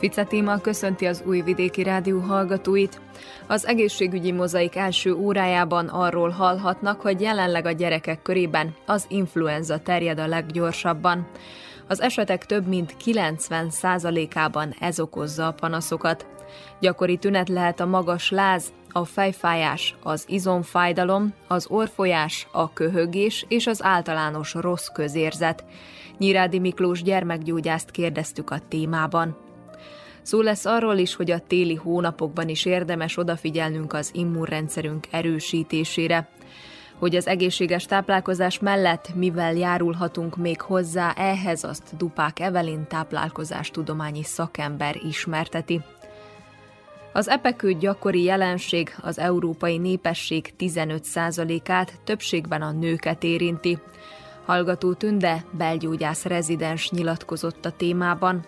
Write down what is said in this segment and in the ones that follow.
Fice téma köszönti az Újvidéki Rádió hallgatóit. Az egészségügyi mozaik első órájában arról hallhatnak, hogy jelenleg a gyerekek körében az influenza terjed a leggyorsabban. Az esetek több mint 90%-ában ez okozza a panaszokat. Gyakori tünet lehet a magas láz, a fejfájás, az izomfájdalom, az orfolyás, a köhögés és az általános rossz közérzet. Nyirádi Miklós gyermekgyógyászt kérdeztük a témában. Szó lesz arról is, hogy a téli hónapokban is érdemes odafigyelnünk az immunrendszerünk erősítésére. Hogy az egészséges táplálkozás mellett mivel járulhatunk még hozzá, ehhez azt Dupák Evelin táplálkozástudományi szakember ismerteti. Az epekő gyakori jelenség az európai népesség 15%-át, többségben a nőket érinti. Hallgató Tünde, belgyógyász rezidens nyilatkozott a témában,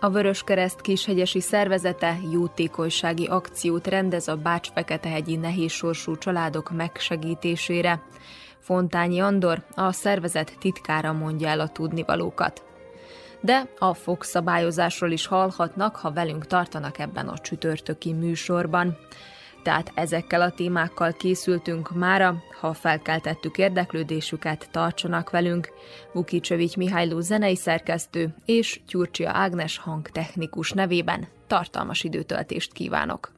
a Vöröskereszt kishegyesi szervezete jótékonysági akciót rendez a Bács-Feketehegyi nehézsorsú családok megsegítésére. Fontányi Andor, a szervezet titkára mondja el a tudnivalókat. De a fogszabályozásról is hallhatnak, ha velünk tartanak ebben a csütörtöki műsorban tehát ezekkel a témákkal készültünk mára, ha felkeltettük érdeklődésüket, tartsanak velünk. Vukicevics Mihályló zenei szerkesztő és Gyurcsia Ágnes hangtechnikus nevében tartalmas időtöltést kívánok!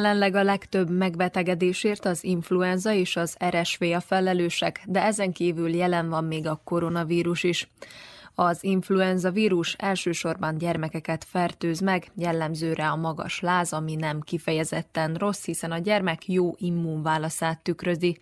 Jelenleg a legtöbb megbetegedésért az influenza és az RSV a felelősek, de ezen kívül jelen van még a koronavírus is. Az influenza vírus elsősorban gyermekeket fertőz meg, jellemzőre a magas láz, ami nem kifejezetten rossz, hiszen a gyermek jó immunválaszát tükrözi,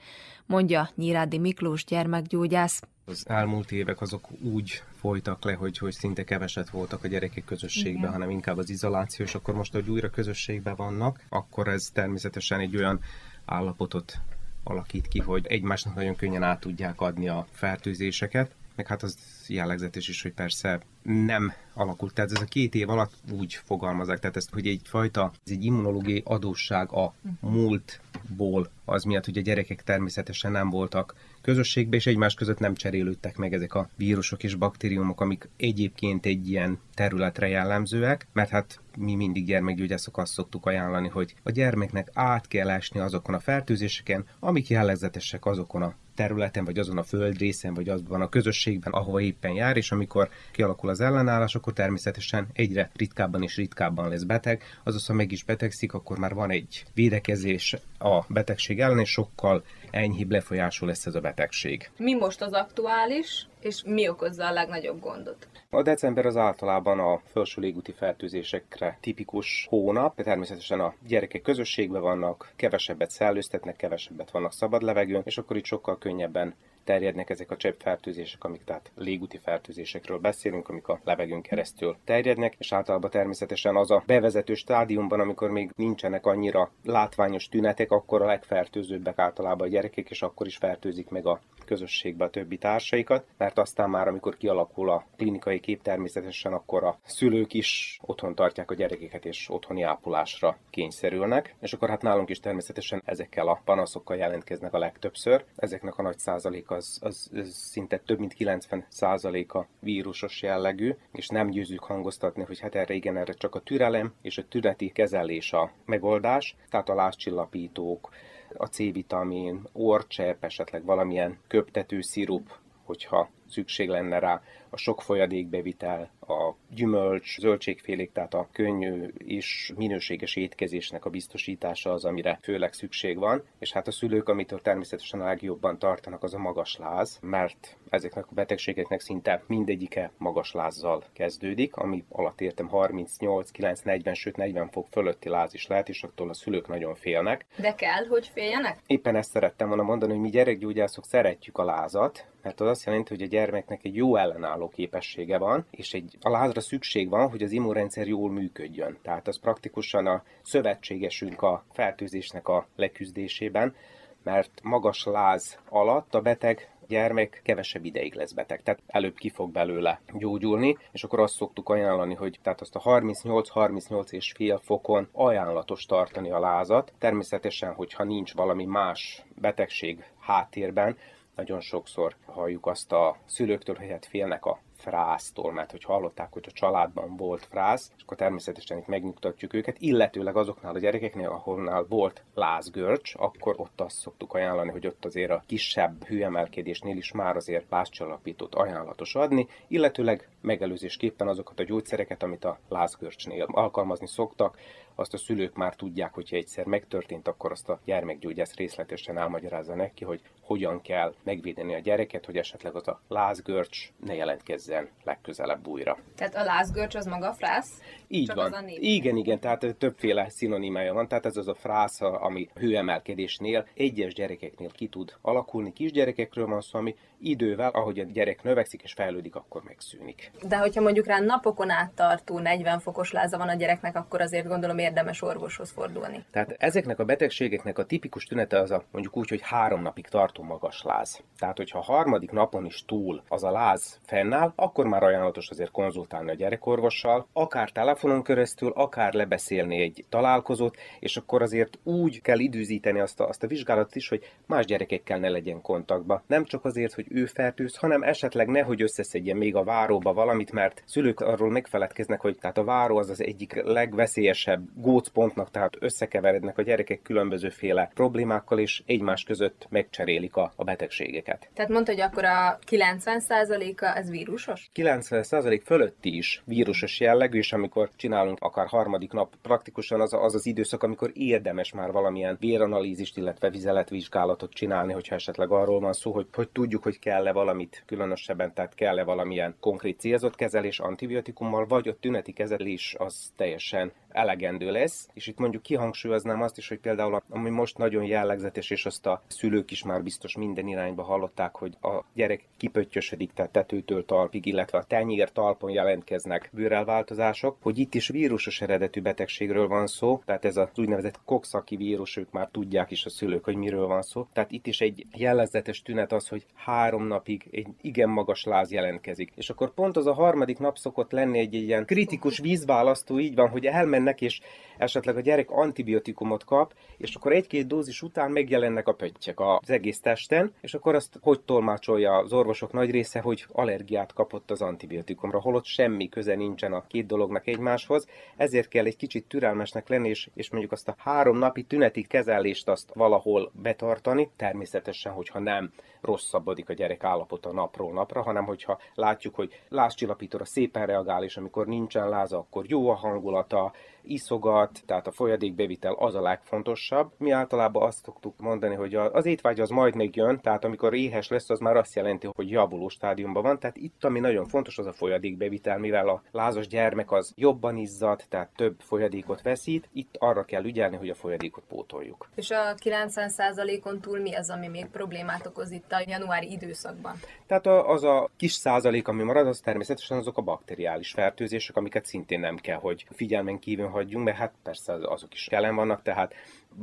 mondja Nyirádi Miklós gyermekgyógyász. Az elmúlt évek azok úgy folytak le, hogy, hogy szinte keveset voltak a gyerekek közösségben, Igen. hanem inkább az izoláció, és akkor most, hogy újra közösségben vannak, akkor ez természetesen egy olyan állapotot alakít ki, hogy egymásnak nagyon könnyen át tudják adni a fertőzéseket, meg hát az jellegzetes is, hogy persze nem alakult. Tehát ez a két év alatt úgy fogalmazák, tehát ezt, hogy egyfajta, ez egy immunológiai adósság a múltból, az miatt, hogy a gyerekek természetesen nem voltak közösségbe, és egymás között nem cserélődtek meg ezek a vírusok és baktériumok, amik egyébként egy ilyen területre jellemzőek, mert hát mi mindig gyermekgyógyászok azt szoktuk ajánlani, hogy a gyermeknek át kell esni azokon a fertőzéseken, amik jellegzetesek azokon a területen, vagy azon a földrészen, vagy azban a közösségben, ahova éppen jár, és amikor kialakul az ellenállás, akkor természetesen egyre ritkábban és ritkábban lesz beteg. Azaz, ha meg is betegszik, akkor már van egy védekezés a betegség ellen, és sokkal enyhébb lefolyású lesz ez a betegség. Mi most az aktuális, és mi okozza a legnagyobb gondot? A december az általában a felső légúti fertőzésekre tipikus hónap. Természetesen a gyerekek közösségben vannak, kevesebbet szellőztetnek, kevesebbet vannak szabad levegőn, és akkor itt sokkal könnyebben terjednek ezek a cseppfertőzések, amik tehát légúti fertőzésekről beszélünk, amik a levegőn keresztül terjednek, és általában természetesen az a bevezető stádiumban, amikor még nincsenek annyira látványos tünetek, akkor a legfertőzőbbek általában a gyerekek, és akkor is fertőzik meg a közösségbe a többi társaikat, mert aztán már, amikor kialakul a klinikai kép természetesen, akkor a szülők is otthon tartják a gyerekeket, és otthoni ápolásra kényszerülnek, és akkor hát nálunk is természetesen ezekkel a panaszokkal jelentkeznek a legtöbbször. Ezeknek a nagy százaléka az, az, az szinte több mint 90 százaléka vírusos jellegű, és nem győzünk hangoztatni, hogy hát erre igen, erre csak a türelem és a tüneti kezelés a megoldás, tehát a lázcsillapítók, a C-vitamin, orcsepp, esetleg valamilyen köptető szirup, hogyha szükség lenne rá, a sok folyadékbevitel, a gyümölcs, zöldségfélék, tehát a könnyű és minőséges étkezésnek a biztosítása az, amire főleg szükség van, és hát a szülők, amitől természetesen a legjobban tartanak, az a magas láz, mert ezeknek a betegségeknek szinte mindegyike magas lázzal kezdődik, ami alatt értem 38, 9, 40, sőt 40 fok fölötti láz is lehet, és attól a szülők nagyon félnek. De kell, hogy féljenek? Éppen ezt szerettem volna mondani, hogy mi gyerekgyógyászok szeretjük a lázat, mert az azt jelenti, hogy a gyermeknek egy jó ellenálló képessége van, és egy, a lázra szükség van, hogy az immunrendszer jól működjön. Tehát az praktikusan a szövetségesünk a fertőzésnek a leküzdésében, mert magas láz alatt a beteg gyermek kevesebb ideig lesz beteg, tehát előbb ki fog belőle gyógyulni, és akkor azt szoktuk ajánlani, hogy tehát azt a 38-38 és fél fokon ajánlatos tartani a lázat. Természetesen, hogyha nincs valami más betegség háttérben, nagyon sokszor halljuk azt a szülőktől, hogy hát félnek a fráztól, mert hogy hallották, hogy a családban volt frász, és akkor természetesen itt megnyugtatjuk őket, illetőleg azoknál a gyerekeknél, ahol volt lázgörcs, akkor ott azt szoktuk ajánlani, hogy ott azért a kisebb hőemelkedésnél is már azért lázcsallapítót ajánlatos adni, illetőleg megelőzésképpen azokat a gyógyszereket, amit a lázgörcsnél alkalmazni szoktak, azt a szülők már tudják, hogyha egyszer megtörtént, akkor azt a gyermekgyógyász részletesen elmagyarázza neki, hogy hogyan kell megvédeni a gyereket, hogy esetleg az a lázgörcs ne jelentkezzen legközelebb újra. Tehát a lázgörcs az maga a frász? Így Csak van. Igen, igen, tehát többféle szinonimája van. Tehát ez az a frász, ami hőemelkedésnél egyes gyerekeknél ki tud alakulni. Kisgyerekekről van szó, ami idővel, ahogy a gyerek növekszik és fejlődik, akkor megszűnik. De hogyha mondjuk rá napokon át tartó 40 fokos láza van a gyereknek, akkor azért gondolom érdemes orvoshoz fordulni. Tehát ezeknek a betegségeknek a tipikus tünete az a mondjuk úgy, hogy három napig tartó magas láz. Tehát, hogyha a harmadik napon is túl az a láz fennáll, akkor már ajánlatos azért konzultálni a gyerekorvossal, akár telefonon keresztül, akár lebeszélni egy találkozót, és akkor azért úgy kell időzíteni azt a, azt a vizsgálatot is, hogy más gyerekekkel ne legyen kontaktba. Nem csak azért, hogy ő fertőz, hanem esetleg nehogy összeszedjen még a váróba valamit, mert szülők arról megfeledkeznek, hogy tehát a váró az az egyik legveszélyesebb gócpontnak, tehát összekeverednek a gyerekek különbözőféle problémákkal, és egymás között megcserélik a, a betegségeket. Tehát mondta, hogy akkor a 90%-a ez vírusos? 90% fölötti is vírusos jellegű, és amikor csinálunk akár harmadik nap, praktikusan az az, az időszak, amikor érdemes már valamilyen véranalízist, illetve vizeletvizsgálatot csinálni, hogyha esetleg arról van szó, hogy, hogy tudjuk, hogy kell-e valamit különösebben, tehát kell-e valamilyen konkrét célzott kezelés antibiotikummal, vagy a tüneti kezelés az teljesen elegendő lesz, és itt mondjuk kihangsúlyoznám azt is, hogy például ami most nagyon jellegzetes, és azt a szülők is már biztos minden irányba hallották, hogy a gyerek kipöttyösödik, tehát tetőtől talpig, illetve a tenyér talpon jelentkeznek bőrelváltozások, hogy itt is vírusos eredetű betegségről van szó, tehát ez az úgynevezett kokszaki vírus, ők már tudják is a szülők, hogy miről van szó. Tehát itt is egy jellegzetes tünet az, hogy három napig egy igen magas láz jelentkezik. És akkor pont az a harmadik nap szokott lenni egy, ilyen kritikus vízválasztó, így van, hogy elmennek és esetleg a gyerek antibiotikumot kap, és akkor egy-két dózis után megjelennek a pöttyek az egész testen, és akkor azt hogy tolmácsolja az orvosok nagy része, hogy allergiát kapott az antibiotikumra, holott semmi köze nincsen a két dolognak egymáshoz, ezért kell egy kicsit türelmesnek lenni, és, és mondjuk azt a három napi tüneti kezelést azt valahol betartani, természetesen, hogyha nem rosszabbodik a gyerek állapota napról napra, hanem hogyha látjuk, hogy lázcsillapítóra szépen reagál, és amikor nincsen láza, akkor jó a hangulata, iszogat, tehát a folyadékbevitel az a legfontosabb. Mi általában azt szoktuk mondani, hogy az étvágy az majd még jön, tehát amikor éhes lesz, az már azt jelenti, hogy javuló stádiumban van. Tehát itt, ami nagyon fontos, az a folyadékbevitel, mivel a lázas gyermek az jobban izzad, tehát több folyadékot veszít, itt arra kell ügyelni, hogy a folyadékot pótoljuk. És a 90%-on túl mi az, ami még problémát okoz itt a januári időszakban? Tehát az a kis százalék, ami marad, az természetesen azok a bakteriális fertőzések, amiket szintén nem kell, hogy figyelmen kívül hagyjunk, mert hát persze azok is jelen vannak, tehát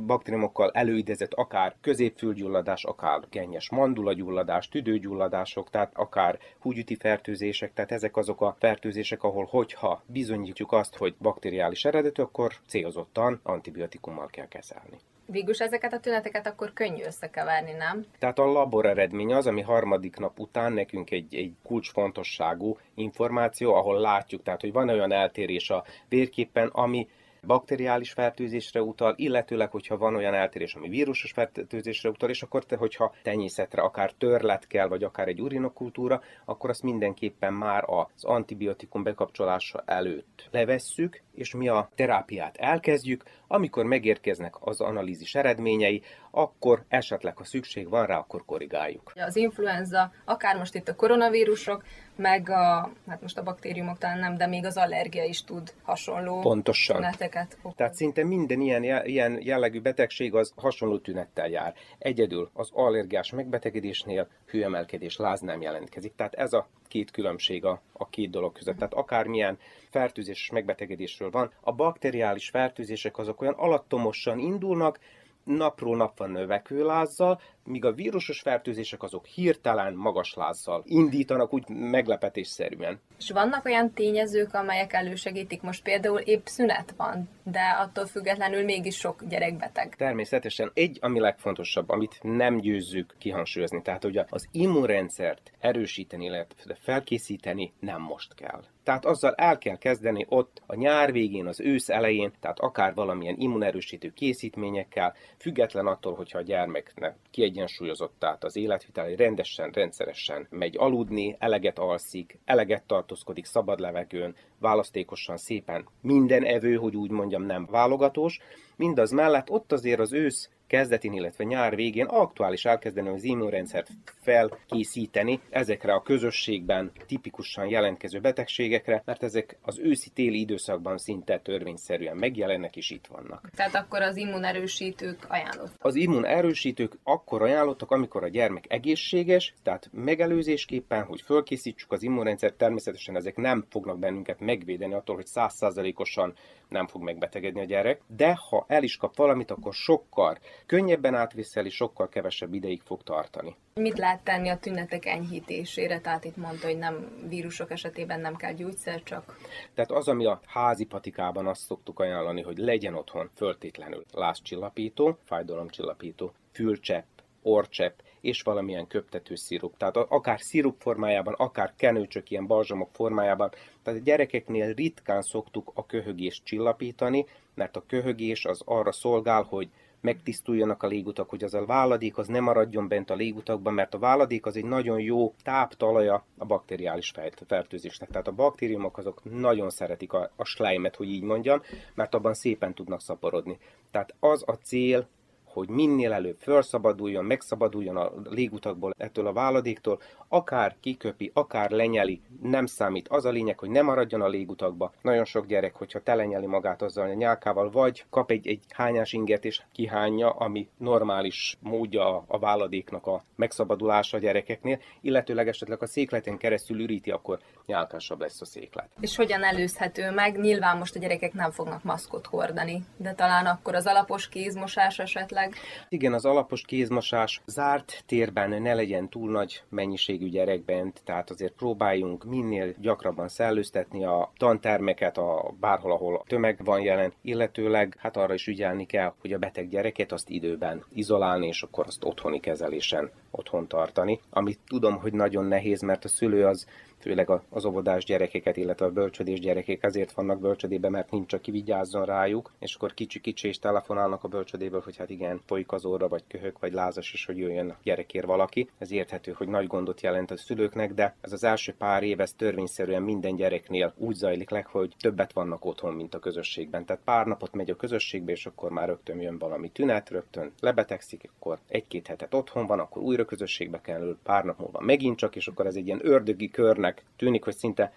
baktériumokkal előidezett akár középfülgyulladás, akár gennyes mandulagyulladás, tüdőgyulladások, tehát akár húgyüti fertőzések, tehát ezek azok a fertőzések, ahol hogyha bizonyítjuk azt, hogy bakteriális eredetű, akkor célzottan antibiotikummal kell kezelni. Végülis ezeket a tüneteket akkor könnyű összekeverni, nem? Tehát a labor eredmény az, ami harmadik nap után nekünk egy, egy kulcsfontosságú információ, ahol látjuk, tehát hogy van olyan eltérés a vérképpen, ami bakteriális fertőzésre utal, illetőleg, hogyha van olyan eltérés, ami vírusos fertőzésre utal, és akkor te, hogyha tenyészetre akár törlet kell, vagy akár egy urinokultúra, akkor azt mindenképpen már az antibiotikum bekapcsolása előtt levesszük, és mi a terápiát elkezdjük, amikor megérkeznek az analízis eredményei, akkor esetleg, ha szükség van rá, akkor korrigáljuk. Az influenza, akár most itt a koronavírusok, meg a, hát most a baktériumok talán nem, de még az allergia is tud hasonló Pontosan. tüneteket okozni. Tehát szinte minden ilyen, ilyen jellegű betegség az hasonló tünettel jár. Egyedül az allergiás megbetegedésnél hőemelkedés, láz nem jelentkezik. Tehát ez a két különbség a, a két dolog között. Tehát akármilyen fertőzés megbetegedésről van, a bakteriális fertőzések azok olyan alattomosan indulnak, napról nap van növekvő lázzal, míg a vírusos fertőzések azok hirtelen magas lázzal indítanak úgy meglepetésszerűen. És vannak olyan tényezők, amelyek elősegítik, most például épp szünet van, de attól függetlenül mégis sok gyerek beteg. Természetesen egy, ami legfontosabb, amit nem győzzük kihangsúlyozni, tehát hogy az immunrendszert erősíteni, illetve felkészíteni nem most kell. Tehát azzal el kell kezdeni ott a nyár végén, az ősz elején, tehát akár valamilyen immunerősítő készítményekkel, független attól, hogyha a gyermeknek kiegyensúlyozott, tehát az életvitel rendesen, rendszeresen megy aludni, eleget alszik, eleget tartózkodik szabad levegőn, választékosan szépen minden evő, hogy úgy mondjam, nem válogatós, mindaz mellett ott azért az ősz kezdetén, illetve nyár végén aktuális elkezdeni az immunrendszert felkészíteni ezekre a közösségben tipikusan jelentkező betegségekre, mert ezek az őszi-téli időszakban szinte törvényszerűen megjelennek és itt vannak. Tehát akkor az immunerősítők ajánlottak. Az immunerősítők akkor ajánlottak, amikor a gyermek egészséges, tehát megelőzésképpen, hogy fölkészítsük az immunrendszert, természetesen ezek nem fognak bennünket megvédeni attól, hogy százszázalékosan nem fog megbetegedni a gyerek, de ha el is kap valamit, akkor sokkal könnyebben átviszeli, sokkal kevesebb ideig fog tartani. Mit lehet tenni a tünetek enyhítésére? Tehát itt mondta, hogy nem vírusok esetében nem kell gyógyszer, csak... Tehát az, ami a házi patikában azt szoktuk ajánlani, hogy legyen otthon föltétlenül lázcsillapító, fájdalomcsillapító, fülcsepp, orcsepp, és valamilyen köptető szirup. Tehát akár szirup formájában, akár kenőcsök, ilyen balzsamok formájában. Tehát a gyerekeknél ritkán szoktuk a köhögést csillapítani, mert a köhögés az arra szolgál, hogy megtisztuljanak a légutak, hogy az a váladék az nem maradjon bent a légutakban, mert a váladék az egy nagyon jó táptalaja a bakteriális fertőzésnek. Tehát a baktériumok azok nagyon szeretik a, a sleimet, hogy így mondjam, mert abban szépen tudnak szaporodni. Tehát az a cél, hogy minél előbb felszabaduljon, megszabaduljon a légutakból ettől a váladéktól, akár kiköpi, akár lenyeli, nem számít. Az a lényeg, hogy ne maradjon a légutakba. Nagyon sok gyerek, hogyha telenyeli magát azzal a nyálkával, vagy kap egy, egy hányás inget és kihányja, ami normális módja a váladéknak a megszabadulása a gyerekeknél, illetőleg esetleg a székleten keresztül üríti, akkor nyálkásabb lesz a széklet. És hogyan előzhető meg? Nyilván most a gyerekek nem fognak maszkot hordani, de talán akkor az alapos kézmosás esetleg? Igen, az alapos kézmosás zárt térben ne legyen túl nagy mennyiségű gyerek bent, tehát azért próbáljunk minél gyakrabban szellőztetni a tantermeket, a bárhol, ahol a tömeg van jelen, illetőleg hát arra is ügyelni kell, hogy a beteg gyereket azt időben izolálni, és akkor azt otthoni kezelésen otthon tartani, amit tudom, hogy nagyon nehéz, mert a szülő az főleg az óvodás gyerekeket, illetve a bölcsödés gyerekek azért vannak bölcsödébe, mert nincs, aki vigyázzon rájuk, és akkor kicsi-kicsi és telefonálnak a bölcsödéből, hogy hát igen, folyik az óra, vagy köhök, vagy lázas is, hogy jöjjön a gyerekért valaki. Ez érthető, hogy nagy gondot jelent a szülőknek, de ez az első pár év, ez törvényszerűen minden gyereknél úgy zajlik le, hogy többet vannak otthon, mint a közösségben. Tehát pár napot megy a közösségbe, és akkor már rögtön jön valami tünet, rögtön lebetegszik, akkor egy-két hetet otthon van, akkor újra közösségbe kerül, pár nap múlva megint csak, és akkor ez egy ilyen ördögi körnek tűnik, hogy szinte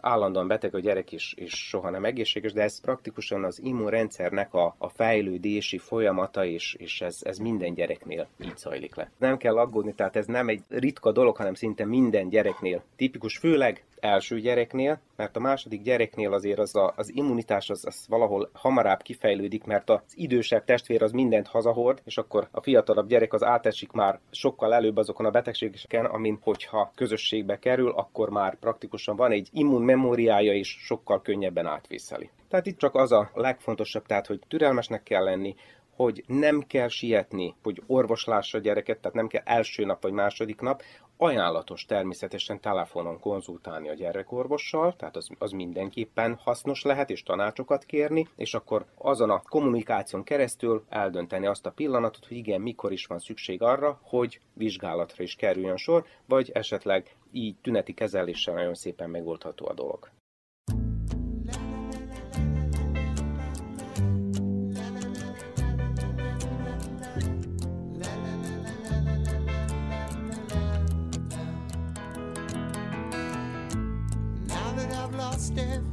állandóan beteg a gyerek is, és soha nem egészséges, de ez praktikusan az immunrendszernek a, a fejlődési folyamata, és, és ez, ez minden gyereknél így zajlik le. Nem kell aggódni, tehát ez nem egy ritka dolog, hanem szinte minden gyereknél tipikus, főleg első gyereknél, mert a második gyereknél azért az, a, az immunitás az, az valahol hamarabb kifejlődik, mert az idősebb testvér az mindent hazahord, és akkor a fiatalabb gyerek az átesik már sokkal előbb azokon a betegségeken, amin hogyha közösségbe kerül, akkor már praktikusan van egy immunmemóriája, és sokkal könnyebben átvészeli. Tehát itt csak az a legfontosabb, tehát hogy türelmesnek kell lenni, hogy nem kell sietni, hogy orvoslássa a gyereket, tehát nem kell első nap vagy második nap, ajánlatos természetesen telefonon konzultálni a gyerekorvossal, tehát az, az mindenképpen hasznos lehet, és tanácsokat kérni, és akkor azon a kommunikáción keresztül eldönteni azt a pillanatot, hogy igen, mikor is van szükség arra, hogy vizsgálatra is kerüljön sor, vagy esetleg így tüneti kezeléssel nagyon szépen megoldható a dolog.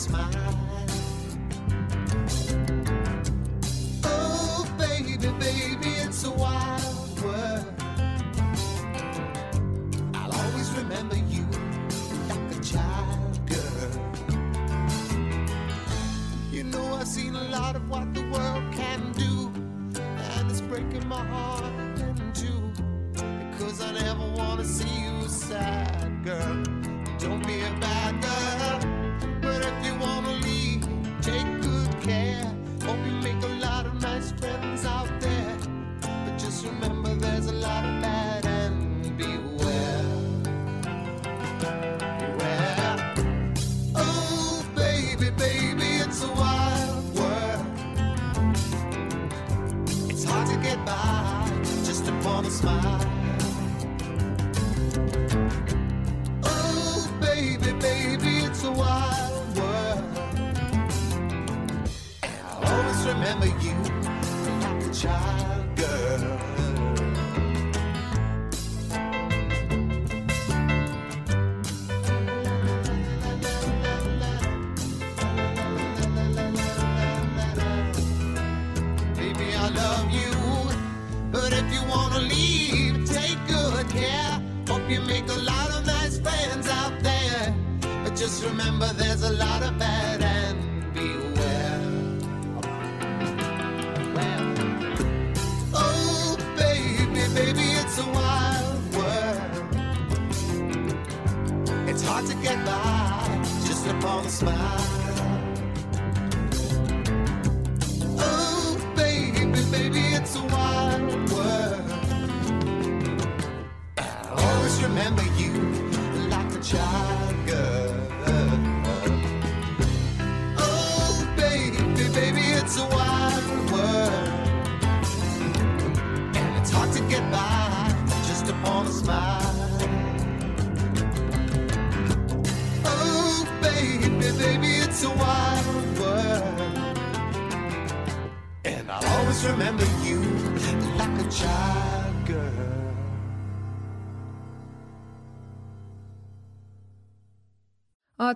Smile. Oh, baby, baby, it's a wild world. I'll always remember you like a child girl. You know, I've seen a lot of what the world can do, and it's breaking my heart in two. Because I never want to see you sad, girl. Don't be a remember you. Like a child Just remember there's a lot of bad and beware. Oh, baby, baby, it's a wild world. It's hard to get by just upon a smile.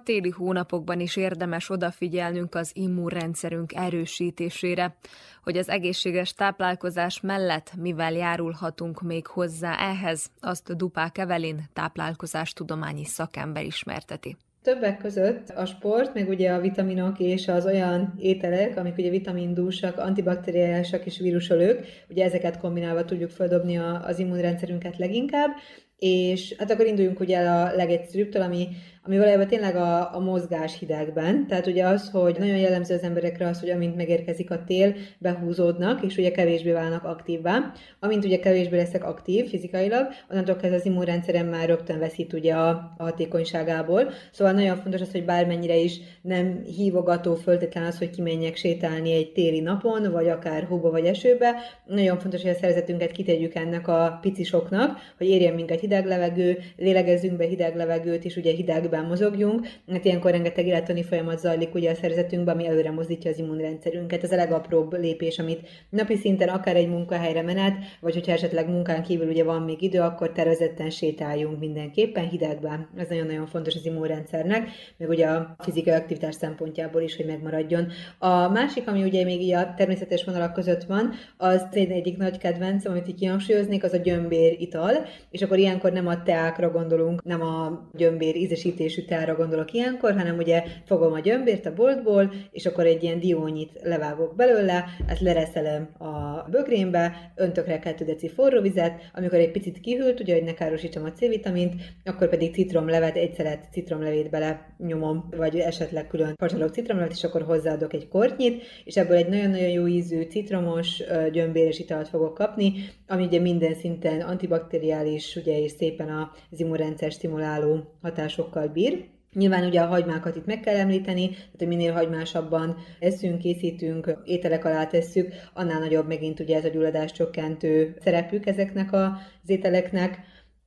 Téli hónapokban is érdemes odafigyelnünk az immunrendszerünk erősítésére, hogy az egészséges táplálkozás mellett mivel járulhatunk még hozzá ehhez, azt Dupák Evelin táplálkozástudományi szakember ismerteti. Többek között a sport, meg ugye a vitaminok és az olyan ételek, amik ugye vitamindúsak, antibakteriálisak és vírusolők, ugye ezeket kombinálva tudjuk feldobni az immunrendszerünket leginkább, és hát akkor induljunk ugye el a legegyszerűbbtől, ami ami valójában tényleg a, a mozgás hidegben. Tehát ugye az, hogy nagyon jellemző az emberekre az, hogy amint megérkezik a tél, behúzódnak, és ugye kevésbé válnak aktívvá. Amint ugye kevésbé leszek aktív fizikailag, onnantól kezdve az immunrendszerem már rögtön veszít ugye a, a hatékonyságából. Szóval nagyon fontos az, hogy bármennyire is nem hívogató föltétlen az, hogy kimenjek sétálni egy téli napon, vagy akár hóba vagy esőbe. Nagyon fontos, hogy a szervezetünket kitegyük ennek a picisoknak, hogy érjen minket hideg levegő, lélegezzünk be hideg levegőt, és ugye hideg légben mozogjunk, mert ilyenkor rengeteg élettani folyamat zajlik ugye a szervezetünkben, ami előre mozdítja az immunrendszerünket. Ez a legapróbb lépés, amit napi szinten akár egy munkahelyre menet, vagy hogyha esetleg munkán kívül ugye van még idő, akkor tervezetten sétáljunk mindenképpen hidegben. Ez nagyon-nagyon fontos az immunrendszernek, meg ugye a fizikai aktivitás szempontjából is, hogy megmaradjon. A másik, ami ugye még így a természetes vonalak között van, az én egyik nagy kedvencem, amit így kihangsúlyoznék, az a gyömbér ital, és akkor ilyenkor nem a teákra gondolunk, nem a gyömbér ízesítés sütésű teára gondolok ilyenkor, hanem ugye fogom a gyömbért a boltból, és akkor egy ilyen diónyit levágok belőle, ezt lereszelem a bögrénbe, öntök rá 2 deci forró vizet, amikor egy picit kihűlt, ugye, hogy ne károsítsam a C-vitamint, akkor pedig citromlevet, egy szelet citromlevét bele nyomom, vagy esetleg külön facsalok citromlevet, és akkor hozzáadok egy kortnyit, és ebből egy nagyon-nagyon jó ízű citromos gyömbéres italt fogok kapni, ami ugye minden szinten antibakteriális, ugye, és szépen az immunrendszer stimuláló hatásokkal bír. Nyilván ugye a hagymákat itt meg kell említeni, tehát hogy minél hagymásabban eszünk, készítünk, ételek alá tesszük, annál nagyobb megint ugye ez a gyulladás csökkentő szerepük ezeknek az ételeknek.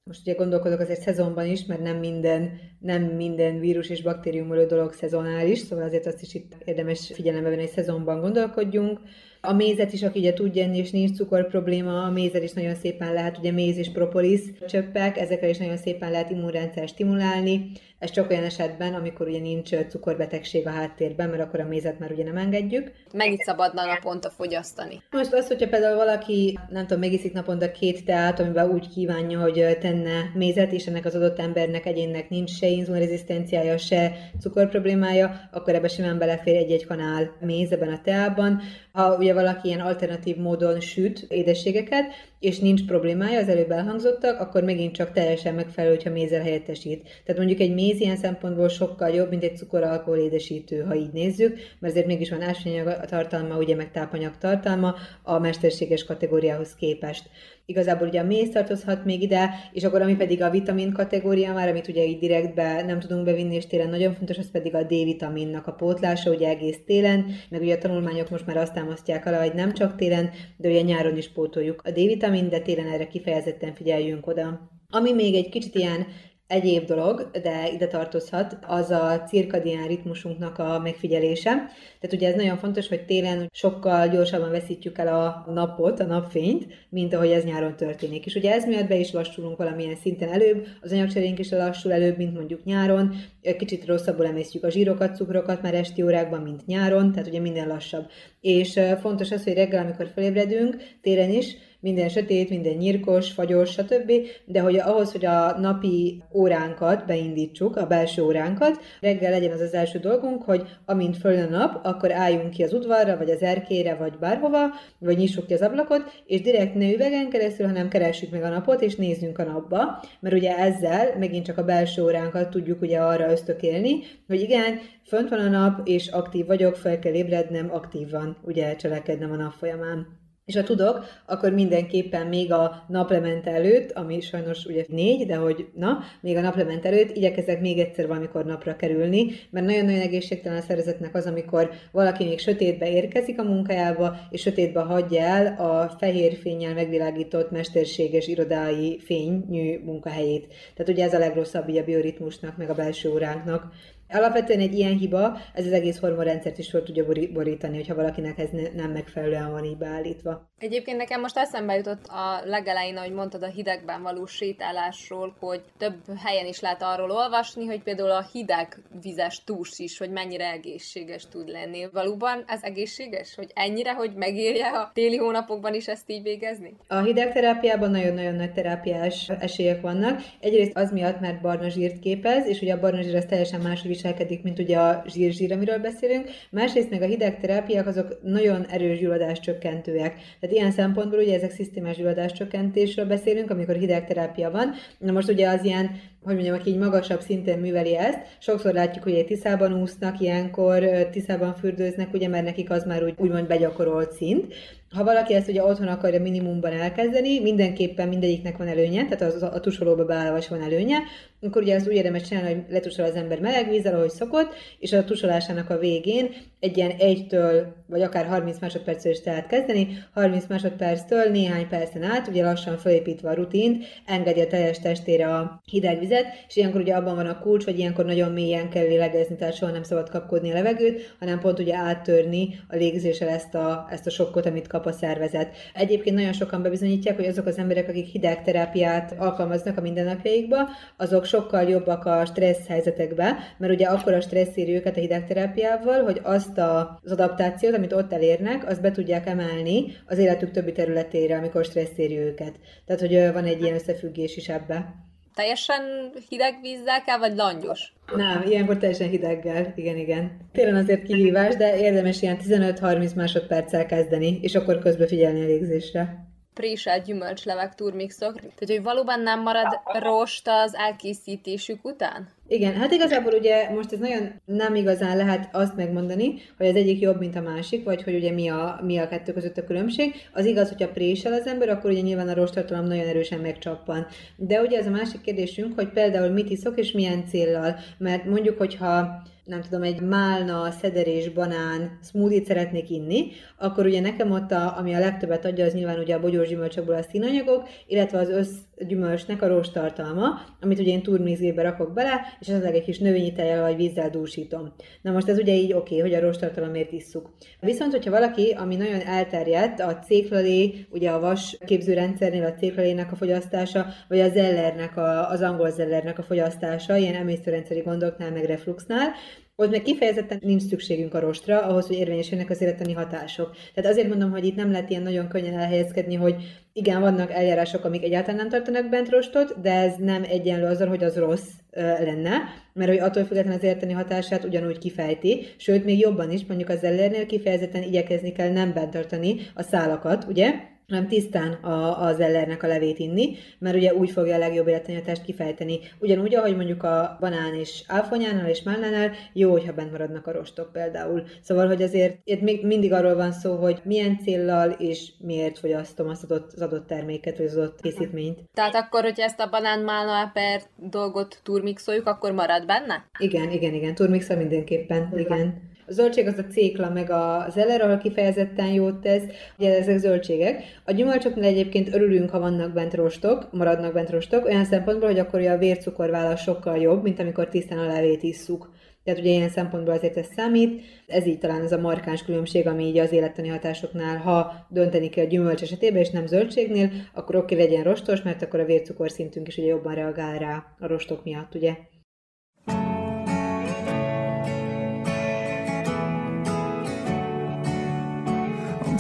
Most ugye gondolkodok azért szezonban is, mert nem minden, nem minden vírus és baktériumoló dolog szezonális, szóval azért azt is itt érdemes figyelembe venni, hogy szezonban gondolkodjunk. A mézet is, aki ugye tud enni, és nincs cukor probléma, a mézet is nagyon szépen lehet, ugye méz és propolis csöppek, ezekkel is nagyon szépen lehet immunrendszer stimulálni. Ez csak olyan esetben, amikor ugye nincs cukorbetegség a háttérben, mert akkor a mézet már ugye nem engedjük. Mennyit szabadna naponta fogyasztani? Most az, hogyha például valaki, nem tudom, megiszik naponta két teát, amiben úgy kívánja, hogy tenne mézet, és ennek az adott embernek, egyénnek nincs se inzulinrezisztenciája, se cukorproblémája, akkor ebbe simán belefér egy-egy kanál méz ebben a teában. Ha ugye valaki ilyen alternatív módon süt édességeket, és nincs problémája, az előbb elhangzottak, akkor megint csak teljesen megfelelő, hogyha mézzel helyettesít. Tehát mondjuk egy méz ilyen szempontból sokkal jobb, mint egy cukoralkohol édesítő, ha így nézzük, mert azért mégis van ásványanyag tartalma, ugye meg tápanyag tartalma a mesterséges kategóriához képest. Igazából ugye a méz tartozhat még ide, és akkor ami pedig a vitamin kategória már, amit ugye így direktbe nem tudunk bevinni, és télen nagyon fontos, az pedig a D-vitaminnak a pótlása, ugye egész télen, meg ugye a tanulmányok most már azt támasztják alá, hogy nem csak télen, de ugye nyáron is pótoljuk a D-vitamin, de télen erre kifejezetten figyeljünk oda. Ami még egy kicsit ilyen egyéb dolog, de ide tartozhat, az a cirkadián ritmusunknak a megfigyelése. Tehát ugye ez nagyon fontos, hogy télen sokkal gyorsabban veszítjük el a napot, a napfényt, mint ahogy ez nyáron történik. És ugye ez miatt be is lassulunk valamilyen szinten előbb, az anyagcserénk is lassul előbb, mint mondjuk nyáron, kicsit rosszabbul emésztjük a zsírokat, cukrokat már esti órákban, mint nyáron, tehát ugye minden lassabb. És fontos az, hogy reggel, amikor felébredünk, télen is, minden sötét, minden nyírkos, fagyos, stb., de hogy ahhoz, hogy a napi óránkat beindítsuk, a belső óránkat, reggel legyen az az első dolgunk, hogy amint föl a nap, akkor álljunk ki az udvarra, vagy az erkére, vagy bárhova, vagy nyissuk ki az ablakot, és direkt ne üvegen keresztül, hanem keressük meg a napot, és nézzünk a napba, mert ugye ezzel megint csak a belső óránkat tudjuk ugye arra ösztökélni, hogy igen, fönt van a nap, és aktív vagyok, fel kell ébrednem, aktívan ugye cselekednem a nap folyamán. És ha tudok, akkor mindenképpen még a naplement előtt, ami sajnos ugye négy, de hogy na, még a naplement előtt igyekezek még egyszer valamikor napra kerülni, mert nagyon-nagyon egészségtelen a szervezetnek az, amikor valaki még sötétbe érkezik a munkájába, és sötétbe hagyja el a fehér fényjel megvilágított mesterséges irodái fényű munkahelyét. Tehát ugye ez a legrosszabb a bioritmusnak, meg a belső óránknak. Alapvetően egy ilyen hiba, ez az egész hormonrendszert is fel tudja borítani, hogyha valakinek ez nem megfelelően van így beállítva. Egyébként nekem most eszembe jutott a legelején, ahogy mondtad a hidegben való sétálásról, hogy több helyen is lehet arról olvasni, hogy például a hideg vizes tús is, hogy mennyire egészséges tud lenni. Valóban ez egészséges? Hogy ennyire, hogy megérje a téli hónapokban is ezt így végezni? A hideg terápiában nagyon-nagyon nagy terápiás esélyek vannak. Egyrészt az miatt, mert barna zsírt képez, és ugye a barna zsír az teljesen más viselkedik, mint ugye a zsír-zsír, amiről beszélünk. Másrészt meg a hideg terápiák azok nagyon erős gyulladás csökkentőek. Tehát ilyen szempontból ugye ezek szisztémás gyulladás csökkentésről beszélünk, amikor hideg terápia van. Na most ugye az ilyen hogy mondjam, aki így magasabb szinten műveli ezt. Sokszor látjuk, hogy egy tiszában úsznak, ilyenkor tiszában fürdőznek, ugye, mert nekik az már úgy, úgymond begyakorolt szint. Ha valaki ezt ugye otthon akarja minimumban elkezdeni, mindenképpen mindegyiknek van előnye, tehát az, a tusolóba beállva van előnye, akkor ugye ezt úgy érdemes csinálni, hogy letusol az ember meleg vízzel, ahogy szokott, és a tusolásának a végén egy ilyen egytől, vagy akár 30 másodpercről is tehát kezdeni, 30 másodperctől néhány percen át, ugye lassan felépítve a rutint, engedi a teljes testére a hideg vizet, és ilyenkor ugye abban van a kulcs, hogy ilyenkor nagyon mélyen kell lélegezni, tehát soha nem szabad kapkodni a levegőt, hanem pont ugye áttörni a légzéssel ezt a, ezt a sokkot, amit kap a szervezet. Egyébként nagyon sokan bebizonyítják, hogy azok az emberek, akik hidegterápiát alkalmaznak a mindennapjaikba, azok sokkal jobbak a stressz helyzetekbe, mert ugye akkor a stressz éri őket a hidegterápiával, hogy azt a, az adaptációt, amit ott elérnek, azt be tudják emelni az életük többi területére, amikor stressz éri őket. Tehát, hogy van egy ilyen összefüggés is ebbe. Teljesen hideg vízzel kell, vagy langyos? Nem, ilyenkor teljesen hideggel, igen, igen. Télen azért kihívás, de érdemes ilyen 15-30 másodperccel kezdeni, és akkor közbe figyelni a légzésre préselt gyümölcslevek turmixok, tehát hogy valóban nem marad rost az elkészítésük után? Igen, hát igazából ugye most ez nagyon nem igazán lehet azt megmondani, hogy az egyik jobb, mint a másik, vagy hogy ugye mi a, mi a kettő között a különbség. Az igaz, hogyha présel az ember, akkor ugye nyilván a rostartalom nagyon erősen megcsappan. De ugye ez a másik kérdésünk, hogy például mit iszok és milyen céllal. Mert mondjuk, hogyha nem tudom, egy málna, szederés, banán smoothie szeretnék inni, akkor ugye nekem ott, a, ami a legtöbbet adja, az nyilván ugye a bogyós gyümölcsökből a színanyagok, illetve az összgyümölcsnek a rost tartalma, amit ugye én turmizébe rakok bele, és esetleg egy kis növényi tejjel vagy vízzel dúsítom. Na most ez ugye így oké, okay, hogy a rost tartalomért isszuk. Viszont, hogyha valaki, ami nagyon elterjedt, a céklalé, ugye a vas képzőrendszernél a céklalének a fogyasztása, vagy a zellernek, a, az angol zellernek a fogyasztása, ilyen emésztőrendszeri gondoknál, meg refluxnál, ott meg kifejezetten nincs szükségünk a rostra, ahhoz, hogy érvényesülnek az életeni hatások. Tehát azért mondom, hogy itt nem lehet ilyen nagyon könnyen elhelyezkedni, hogy igen, vannak eljárások, amik egyáltalán nem tartanak bent rostot, de ez nem egyenlő azzal, hogy az rossz ö, lenne, mert hogy attól függetlenül az életeni hatását ugyanúgy kifejti, sőt, még jobban is, mondjuk az ellernél kifejezetten igyekezni kell nem bent tartani a szálakat, ugye? Hanem tisztán a, az ellernek a levét inni, mert ugye úgy fogja a legjobb életanyatást kifejteni. Ugyanúgy, ahogy mondjuk a banán és áfonyánál és mellánál, jó, hogyha bent maradnak a rostok például. Szóval, hogy azért itt még mindig arról van szó, hogy milyen céllal és miért fogyasztom az adott, az adott terméket, vagy az adott készítményt. Tehát akkor, hogyha ezt a banán málna per dolgot turmixoljuk, akkor marad benne? Igen, igen, igen, turmixol mindenképpen, igen. A zöldség az a cékla, meg a zeller, ahol kifejezetten jót tesz, ugye ezek zöldségek. A gyümölcsöknél egyébként örülünk, ha vannak bent rostok, maradnak bent rostok, olyan szempontból, hogy akkor a vércukorvállal sokkal jobb, mint amikor tisztán a levét isszuk. Tehát ugye ilyen szempontból azért ez számít. Ez így talán ez a markáns különbség, ami így az élettani hatásoknál, ha dönteni kell a gyümölcs esetében, és nem zöldségnél, akkor oké legyen rostos, mert akkor a vércukorszintünk is ugye jobban reagál rá a rostok miatt, ugye.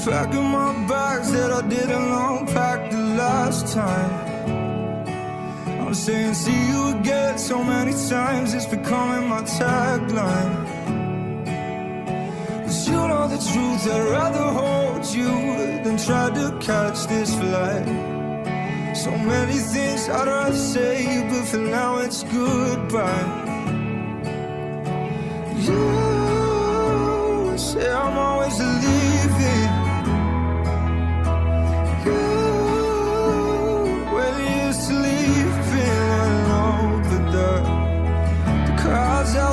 Packing my bags that I didn't unpack the last time. I'm saying see you again so many times, it's becoming my tagline. Cause you know the truth, I'd rather hold you than try to catch this flight. So many things I'd rather say, but for now it's goodbye. You say I'm always a leader.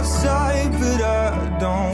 outside, but I don't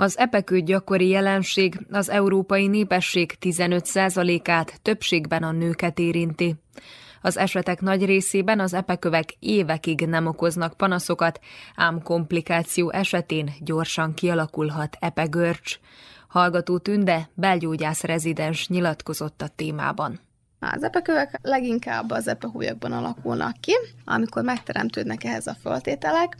Az epekő gyakori jelenség az európai népesség 15%-át többségben a nőket érinti. Az esetek nagy részében az epekövek évekig nem okoznak panaszokat, ám komplikáció esetén gyorsan kialakulhat epegörcs. Hallgató Tünde, belgyógyász rezidens nyilatkozott a témában. Az epekövek leginkább az epehújakban alakulnak ki, amikor megteremtődnek ehhez a föltételek,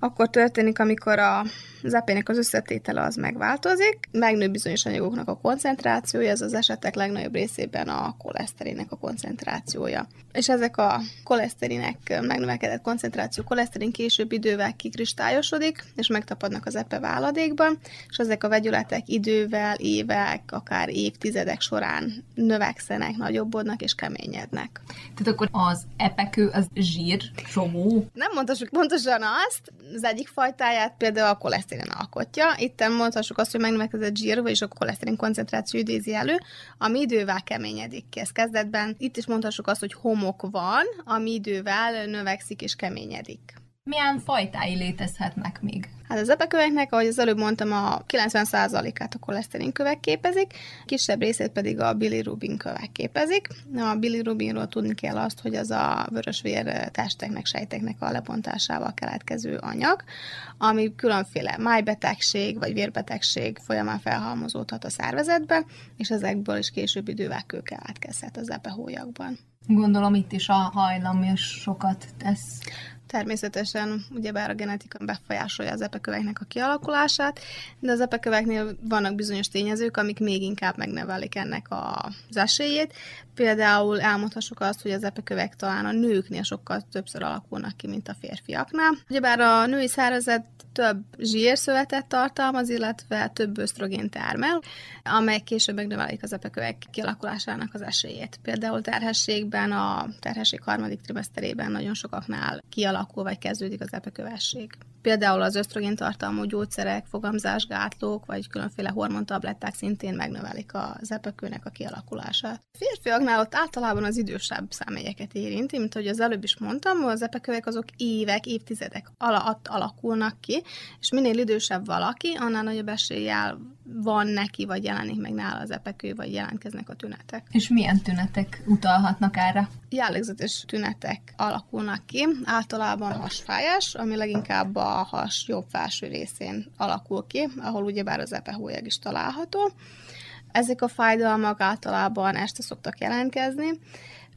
akkor történik, amikor a az epének az összetétele az megváltozik, megnő bizonyos anyagoknak a koncentrációja, ez az esetek legnagyobb részében a koleszterinnek a koncentrációja. És ezek a koleszterinek megnövekedett koncentráció, koleszterin később idővel kikristályosodik, és megtapadnak az epe váladékban, és ezek a vegyületek idővel, évek, akár évtizedek során növekszenek, nagyobbodnak és keményednek. Tehát akkor az epekő az zsír, csomó. Nem mondhassuk pontosan azt, az egyik fajtáját például a koleszterin alkotja. Itt mondhassuk azt, hogy megnövekedett zsír, vagyis a koleszterin koncentráció idézi elő, ami idővel keményedik ki. Ez kezdetben itt is mondhassuk azt, hogy homok van, ami idővel növekszik és keményedik. Milyen fajtái létezhetnek még? Hát az epeköveknek, ahogy az előbb mondtam, a 90%-át a koleszterin kövek képezik, kisebb részét pedig a bilirubin kövek képezik. A bilirubinról tudni kell azt, hogy az a vörösvér testeknek, sejteknek a lebontásával keletkező anyag, ami különféle májbetegség vagy vérbetegség folyamán felhalmozódhat a szervezetbe, és ezekből is később idővel kő keletkezhet az epehólyagban. Gondolom itt is a hajlam is sokat tesz. Természetesen, ugyebár a genetika befolyásolja az epeköveknek a kialakulását, de az epeköveknél vannak bizonyos tényezők, amik még inkább megnevelik ennek az esélyét. Például elmondhassuk azt, hogy az epekövek talán a nőknél sokkal többször alakulnak ki, mint a férfiaknál. Ugyebár a női szervezet több zsírszövetet tartalmaz, illetve több ösztrogén termel, amely később megnövelik az epekövek kialakulásának az esélyét. Például terhességben, a terhesség harmadik trimeszterében nagyon sokaknál kialakul vagy kezdődik az epekövesség. Például az ösztrogén tartalmú gyógyszerek, fogamzásgátlók vagy különféle hormontabletták szintén megnövelik az epekőnek a kialakulását. A férfiaknál ott általában az idősebb személyeket érinti, mint ahogy az előbb is mondtam, az epekövek azok évek, évtizedek alatt alakulnak ki, és minél idősebb valaki, annál nagyobb eséllyel van neki, vagy jelenik meg nála az epekő, vagy jelentkeznek a tünetek. És milyen tünetek utalhatnak erre? Jellegzetes tünetek alakulnak ki, általában hasfájás, ami leginkább a has jobb felső részén alakul ki, ahol ugyebár az epehólyag is található. Ezek a fájdalmak általában este szoktak jelentkezni,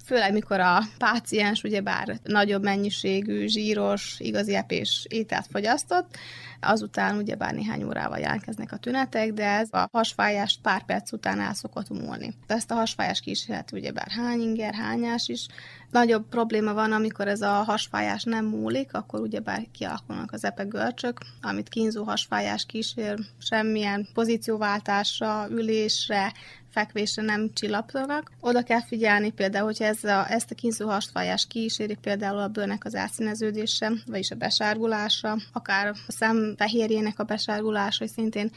főleg mikor a páciens ugyebár nagyobb mennyiségű, zsíros, igazi epés ételt fogyasztott, azután ugyebár néhány órával jelentkeznek a tünetek, de ez a hasfájást pár perc után el szokott múlni. Ezt a hasfájás kísérlet ugyebár hány inger, hányás is. Nagyobb probléma van, amikor ez a hasfájás nem múlik, akkor ugyebár kialakulnak az epegörcsök, amit kínzó hasfájás kísér, semmilyen pozícióváltásra, ülésre, fekvésre nem csillapodnak. Oda kell figyelni például, hogyha ez a, ezt a kínzó hasfájás kíséri például a bőrnek az átszíneződése, vagyis a besárgulása, akár a szem fehérjének a besárgulása, hogy szintén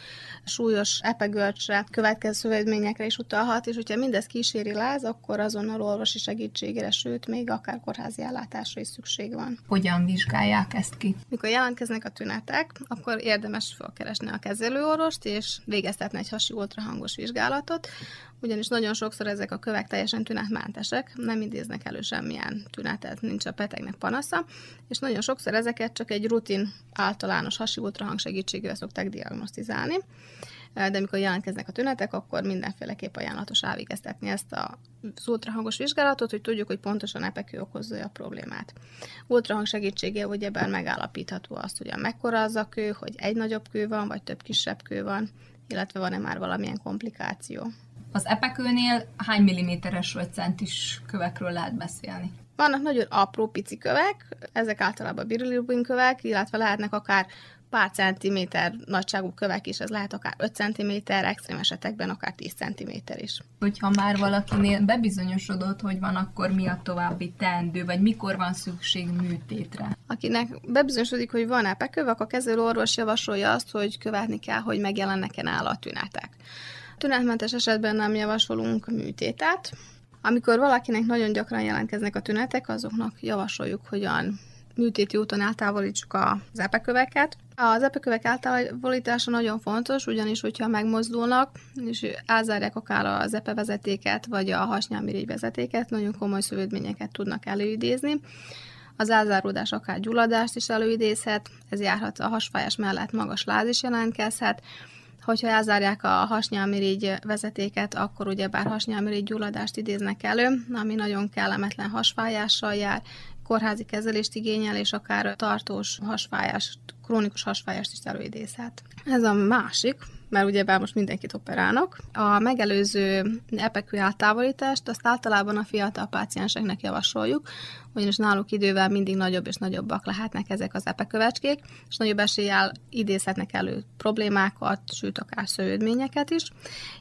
súlyos epegörcsre, következő szövődményekre is utalhat, és hogyha mindez kíséri láz, akkor azonnal orvosi segítségére, sőt, még akár kórházi ellátásra is szükség van. Hogyan vizsgálják ezt ki? Mikor jelentkeznek a tünetek, akkor érdemes felkeresni a kezelőorvost, és végeztetni egy hasi ultrahangos vizsgálatot, ugyanis nagyon sokszor ezek a kövek teljesen tünetmentesek, nem idéznek elő semmilyen tünetet, nincs a betegnek panasza, és nagyon sokszor ezeket csak egy rutin általános hasi ultrahang segítségével szokták diagnosztizálni de amikor jelentkeznek a tünetek, akkor mindenféleképp ajánlatos elvégeztetni ezt a ultrahangos vizsgálatot, hogy tudjuk, hogy pontosan epekő okozza a problémát. Ultrahang segítségével ugyebár megállapítható azt, hogy a mekkora az a kő, hogy egy nagyobb kő van, vagy több kisebb kő van, illetve van-e már valamilyen komplikáció. Az epekőnél hány milliméteres vagy centis kövekről lehet beszélni? Vannak nagyon apró pici kövek, ezek általában bilirubin kövek, illetve lehetnek akár pár centiméter nagyságú kövek is, ez lehet akár 5 centiméter, extrém esetekben akár 10 centiméter is. Hogyha már valakinél bebizonyosodott, hogy van, akkor mi a további teendő, vagy mikor van szükség műtétre? Akinek bebizonyosodik, hogy van epeköv, akkor a kezelőorvos javasolja azt, hogy követni kell, hogy megjelennek-e nála a tünetek. Tünetmentes esetben nem javasolunk műtétet. Amikor valakinek nagyon gyakran jelentkeznek a tünetek, azoknak javasoljuk, hogyan műtéti úton eltávolítsuk az epeköveket. Az epekövek eltávolítása nagyon fontos, ugyanis, hogyha megmozdulnak, és elzárják akár az epevezetéket, vagy a hasnyálmirigy vezetéket, nagyon komoly szövődményeket tudnak előidézni. Az elzáródás akár gyulladást is előidézhet, ez járhat a hasfájás mellett magas láz is jelentkezhet, hogyha elzárják a hasnyálmirigy vezetéket, akkor ugyebár hasnyálmirigy gyulladást idéznek elő, ami nagyon kellemetlen hasfájással jár, kórházi kezelést igényel, és akár tartós hasfájást, krónikus hasfájást is előidézhet. Ez a másik, mert ugyebár most mindenkit operálnak. A megelőző epekű eltávolítást azt általában a fiatal pácienseknek javasoljuk, ugyanis náluk idővel mindig nagyobb és nagyobbak lehetnek ezek az epekövecskék, és nagyobb eséllyel idézhetnek elő problémákat, sőt akár szövődményeket is,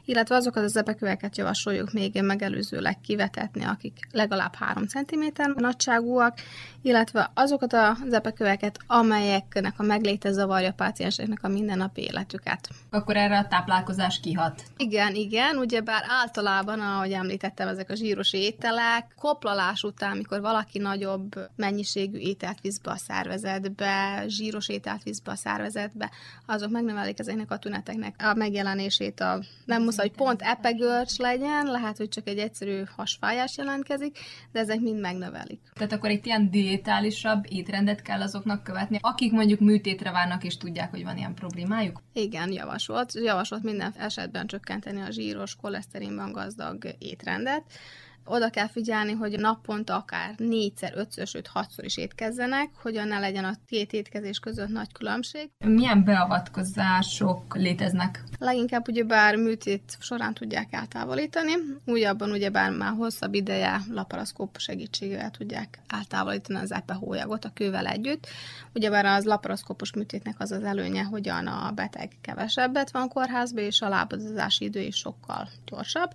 illetve azokat az epeköveket javasoljuk még megelőzőleg kivetetni, akik legalább 3 cm nagyságúak, illetve azokat az epeköveket, amelyeknek a megléte zavarja a pácienseknek a mindennapi életüket. Akkor erre a táplálkozás kihat. Igen, igen, ugyebár általában, ahogy említettem, ezek a zsíros ételek, koplalás után, mikor valaki nagyobb mennyiségű ételt visz be a szervezetbe, zsíros ételt visz be a szervezetbe, azok megnövelik ezeknek a tüneteknek a megjelenését. A, nem muszáj, hogy pont epegörcs legyen, lehet, hogy csak egy egyszerű hasfájás jelentkezik, de ezek mind megnövelik. Tehát akkor itt ilyen diétálisabb étrendet kell azoknak követni, akik mondjuk műtétre várnak és tudják, hogy van ilyen problémájuk? Igen, javasolt. Javasolt minden esetben csökkenteni a zsíros, koleszterinban gazdag étrendet oda kell figyelni, hogy naponta akár négyszer, ötször, sőt hatszor is étkezzenek, hogyan ne legyen a két étkezés között nagy különbség. Milyen beavatkozások léteznek? Leginkább ugyebár műtét során tudják eltávolítani, újabban ugyebár már hosszabb ideje laparaszkóp segítségével tudják eltávolítani az epehólyagot a kővel együtt. Ugyebár az laparaszkópos műtétnek az az előnye, hogyan a beteg kevesebbet van kórházba, és a lábadozási idő is sokkal gyorsabb,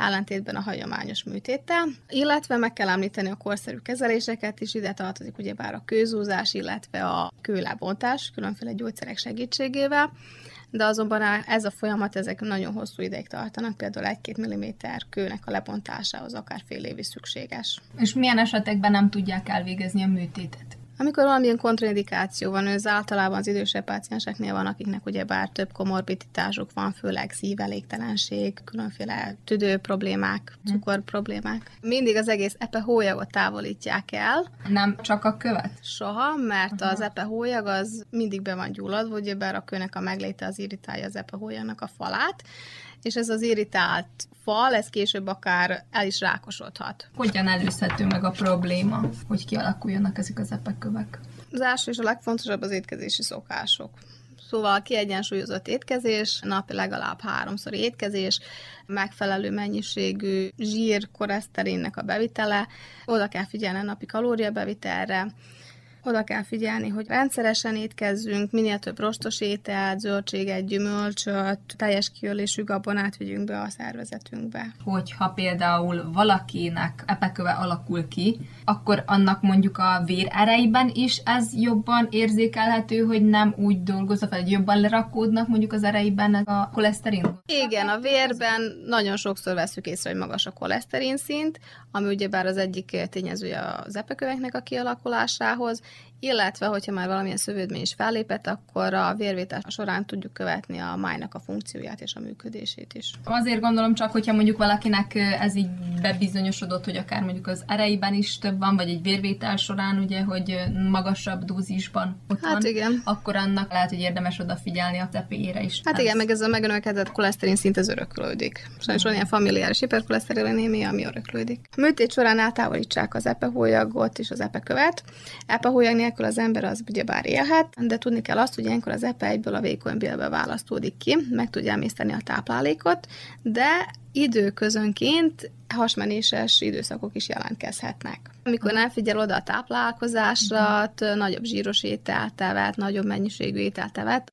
ellentétben a hagyományos műtéttel. Illetve meg kell említeni a korszerű kezeléseket is, ide tartozik ugyebár a kőzúzás, illetve a kőlebontás különféle gyógyszerek segítségével, de azonban ez a folyamat, ezek nagyon hosszú ideig tartanak, például 1-2 mm kőnek a lebontásához akár fél év is szükséges. És milyen esetekben nem tudják elvégezni a műtétet? Amikor valamilyen kontraindikáció van, ez általában az idősebb pácienseknél van, akiknek ugyebár több komorbiditásuk van, főleg szívelégtelenség, különféle tüdő problémák, Mhm. cukor problémák. Mindig az egész epehólyagot távolítják el. Nem csak a követ? Soha, mert Aha. az epehólyag az mindig be van gyulladva, ugyebár a kőnek a megléte az irritálja az epehólyagnak a falát, és ez az irritált fal, ez később akár el is rákosodhat. Hogyan előzhető meg a probléma, hogy kialakuljanak ezek az epekövek? Az első és a legfontosabb az étkezési szokások. Szóval kiegyensúlyozott étkezés, napi legalább háromszor étkezés, megfelelő mennyiségű zsír, koleszterinnek a bevitele, oda kell figyelni a napi kalóriabevitelre, oda kell figyelni, hogy rendszeresen étkezzünk, minél több rostos ételt, zöldséget, gyümölcsöt, teljes kiölésű gabonát vigyünk be a szervezetünkbe. Hogyha például valakinek epeköve alakul ki, akkor annak mondjuk a vér ereiben is ez jobban érzékelhető, hogy nem úgy dolgozza fel, hogy jobban lerakódnak mondjuk az ereiben a koleszterin? Igen, a vérben nagyon sokszor veszük észre, hogy magas a koleszterin szint, ami ugyebár az egyik tényezője az epeköveknek a kialakulásához, illetve hogyha már valamilyen szövődmény is fellépett, akkor a vérvétel során tudjuk követni a májnak a funkcióját és a működését is. Azért gondolom csak, hogyha mondjuk valakinek ez így bebizonyosodott, hogy akár mondjuk az ereiben is több van, vagy egy vérvétel során, ugye, hogy magasabb dózisban ott Hát van, igen. akkor annak lehet, hogy érdemes odafigyelni a tepéjére is. Hát igen, meg ez a megnövekedett koleszterin szint az öröklődik. Sajnos van ilyen familiáris hiperkoleszterinémia, ami öröklődik. A műtét során eltávolítsák az epehólyagot és az epekövet. Epehólyag nélkül az ember az ugyebár élhet, de tudni kell azt, hogy ilyenkor az epe egyből a vékony bélbe választódik ki, meg tudja emészteni a táplálékot, de időközönként hasmenéses időszakok is jelentkezhetnek. Amikor nem figyel oda a táplálkozásra, t- nagyobb zsíros ételt evett, nagyobb mennyiségű ételt evett,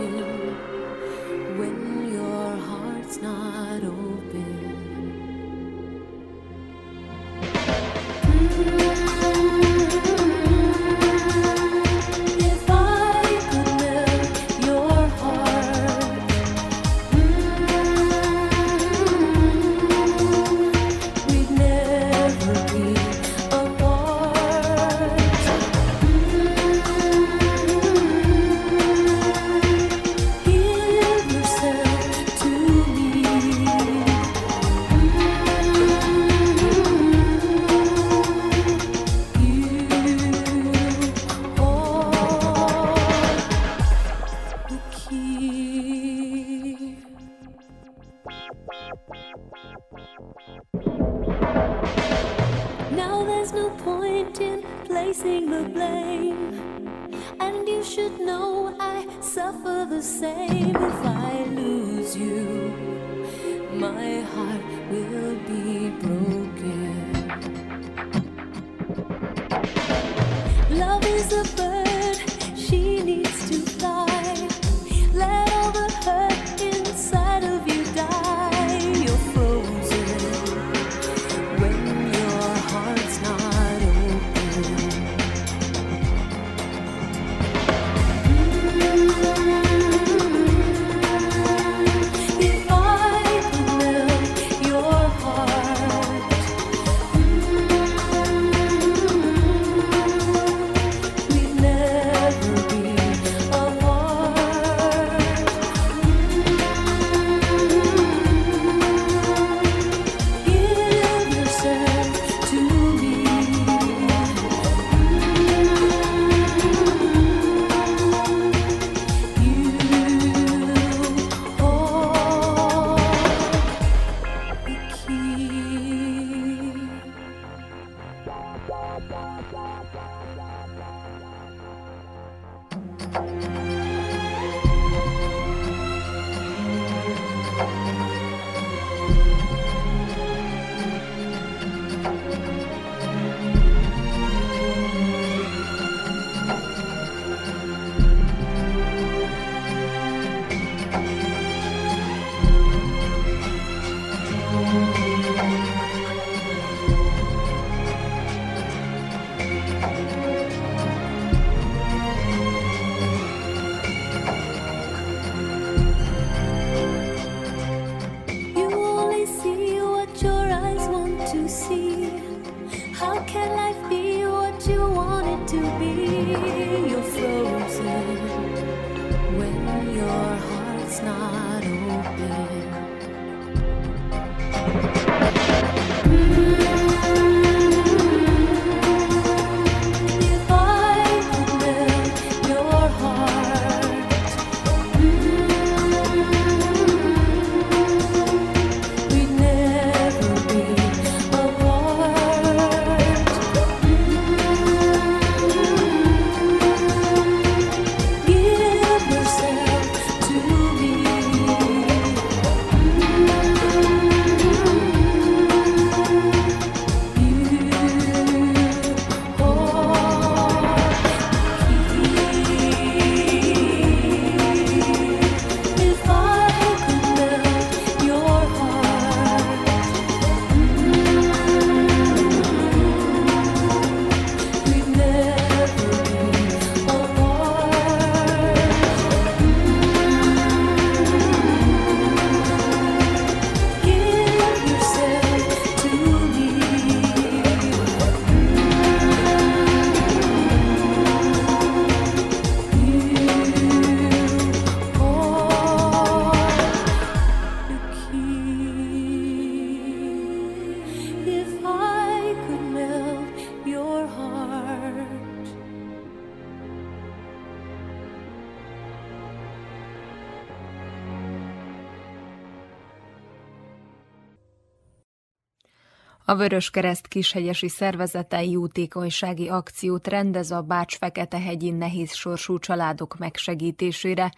A Vöröskereszt kishegyesi szervezete jótékonysági akciót rendez a Bács-Fekete-hegyi nehéz sorsú családok megsegítésére,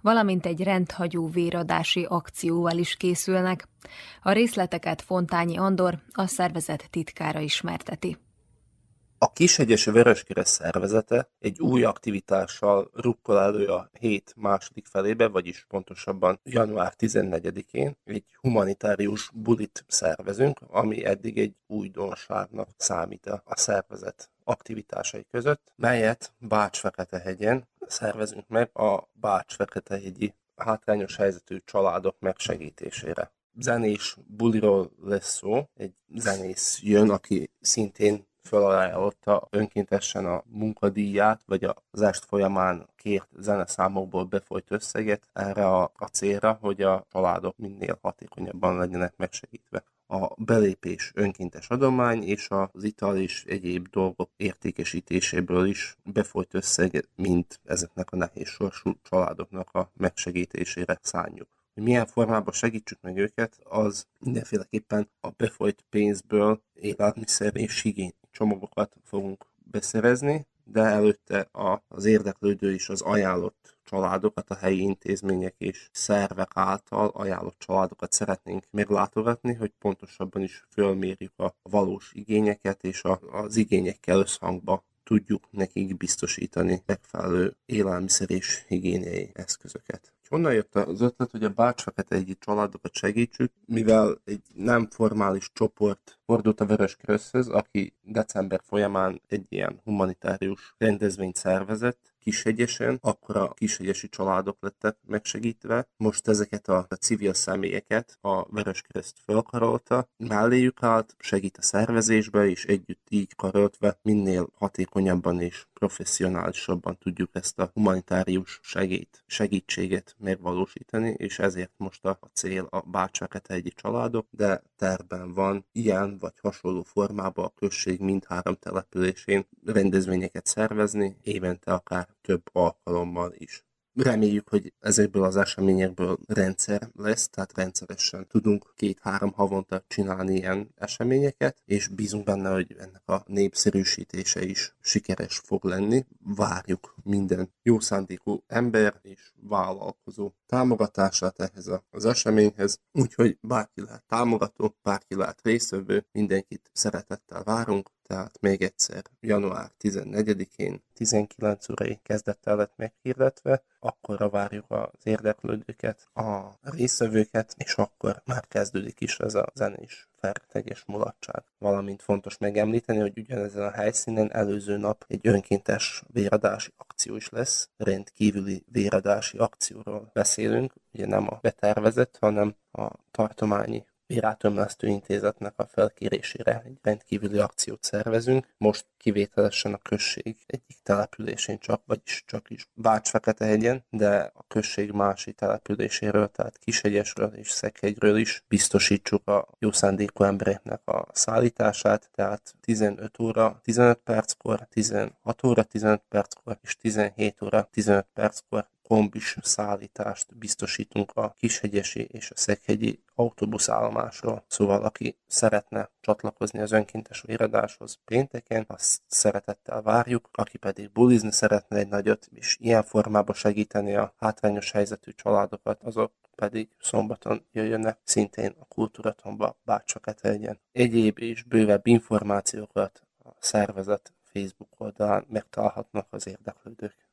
valamint egy rendhagyó véradási akcióval is készülnek. A részleteket Fontányi Andor, a szervezet titkára ismerteti. A Kishegyesi Vöröskereszt szervezete egy új aktivitással rukkol elő a hét második felébe, vagyis pontosabban január 14-én egy humanitárius bulit szervezünk, ami eddig egy újdonságnak számít a szervezet aktivitásai között, melyet Bács-Fekete-hegyen szervezünk meg a Bács-Fekete-hegyi hátrányos helyzetű családok megsegítésére. Zenés buliról lesz szó, egy zenész jön, aki szintén felajánlotta önkéntesen a munkadíját, vagy az est folyamán kért zeneszámokból befolyt összeget erre a, a célra, hogy a családok minél hatékonyabban legyenek megsegítve. A belépés önkéntes adomány és az ital és egyéb dolgok értékesítéséből is befolyt összeg, mint ezeknek a nehéz sorsú családoknak a megsegítésére szánjuk hogy milyen formában segítsük meg őket, az mindenféleképpen a befolyt pénzből élelmiszer és csomagokat fogunk beszerezni, de előtte a, az érdeklődő is az ajánlott családokat, a helyi intézmények és szervek által ajánlott családokat szeretnénk meglátogatni, hogy pontosabban is fölmérjük a valós igényeket, és a, az igényekkel összhangba tudjuk nekik biztosítani megfelelő élelmiszer és higiéniai eszközöket. Honnan jött az ötlet, hogy a Bács-Fekete egyi családokat segítsük, mivel egy nem formális csoport fordult a Vörös Kereszthez, aki december folyamán egy ilyen humanitárius rendezvényt szervezett, Kishegyesen, akkor a kishegyesi családok lettek megsegítve. Most ezeket a, a civil személyeket a Vöröskereszt fölkarolta, melléjük állt, segít a szervezésbe, és együtt így karöltve minél hatékonyabban és professzionálisabban tudjuk ezt a humanitárius segít, segítséget megvalósítani, és ezért most a, a cél a Bácsfekete egyi családok, de terben van ilyen vagy hasonló formában a község mindhárom településén rendezvényeket szervezni, évente akár több alkalommal is. Reméljük, hogy ezekből az eseményekből rendszer lesz, tehát rendszeresen tudunk két-három havonta csinálni ilyen eseményeket, és bízunk benne, hogy ennek a népszerűsítése is sikeres fog lenni. Várjuk minden jó szándékú ember és vállalkozó támogatását ehhez az eseményhez, úgyhogy bárki lehet támogató, bárki lehet részvevő, mindenkit szeretettel várunk, tehát még egyszer január 14-én 19 órai kezdettel lett meghirdetve, akkorra várjuk az érdeklődőket, a részvevőket, és akkor már kezdődik is ez a zenés fergeteges mulatság. Valamint fontos megemlíteni, hogy ugyanezen a helyszínen előző nap egy önkéntes véradási akció is lesz, rendkívüli véradási akcióról beszélünk, ugye nem a betervezett, hanem a tartományi Vérátömlesztő Intézetnek a felkérésére egy rendkívüli akciót szervezünk. Most kivételesen a község egyik településén csak, vagyis csak is Bács-Feketehegyen, de a község másik településéről, tehát Kishegyesről és Szekhegyről is biztosítsuk a jó szándékú embereknek a szállítását, tehát 15 óra 15 perckor, 16 óra 15 perckor és 17 óra 15 perckor kombis szállítást biztosítunk a Kishegyesi és a Szekhegyi autóbuszállomásról. Szóval aki szeretne csatlakozni az önkéntes véradáshoz pénteken, azt szeretettel várjuk, aki pedig bulizni szeretne egy nagyot, és ilyen formában segíteni a hátrányos helyzetű családokat, azok pedig szombaton jöjjönek szintén a Kultúratomba Bácsaketeljen. Egyéb és bővebb információkat a szervezet Facebook oldalán megtalálhatnak az érdeklődők.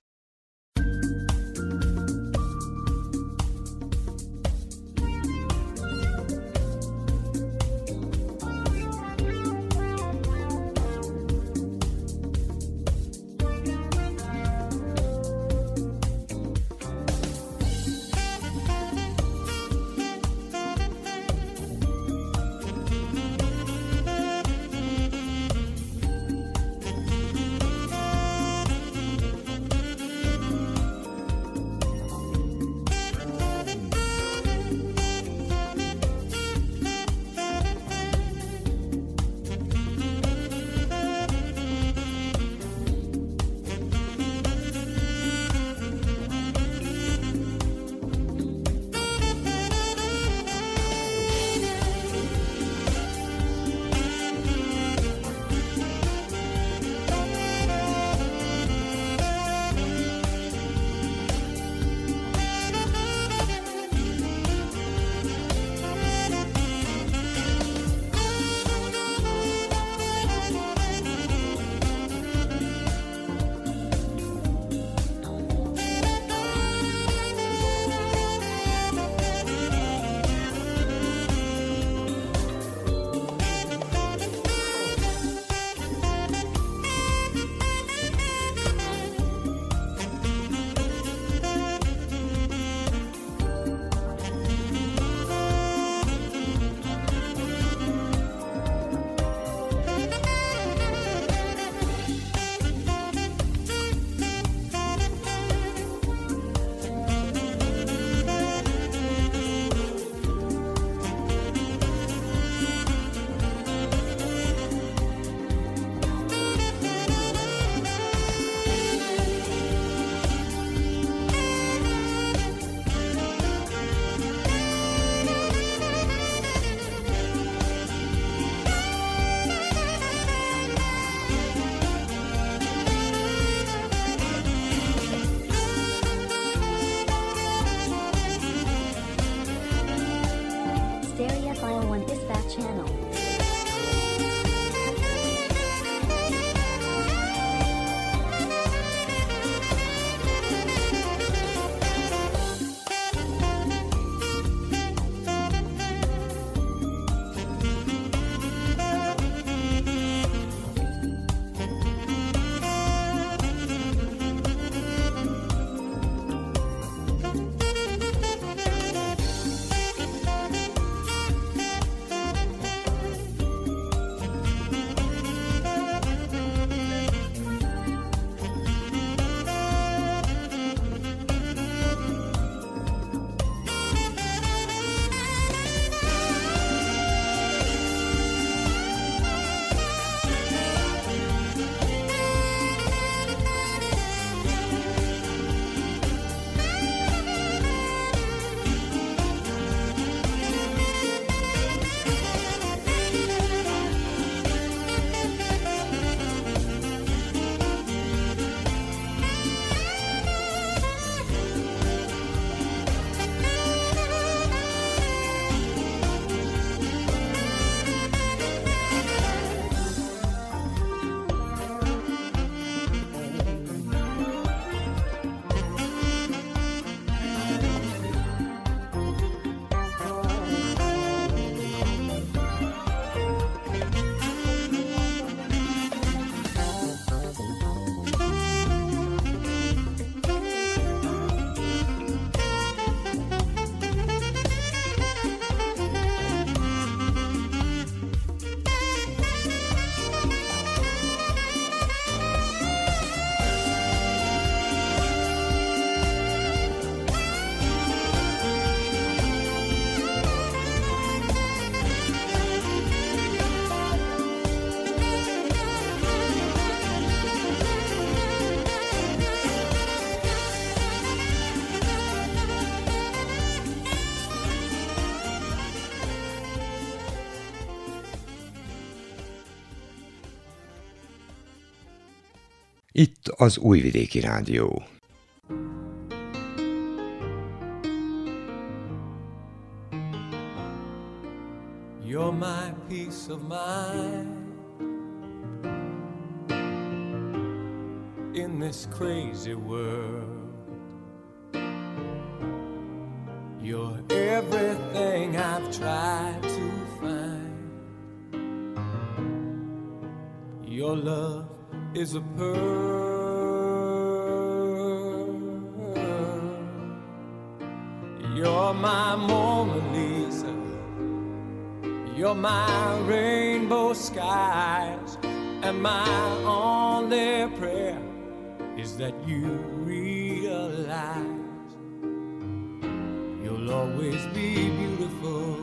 Itt az Újvidéki Rádió. You're my peace of mind in this crazy world. You're everything I've tried to find. Your love is a pearl. My only prayer is that you realize you'll always be beautiful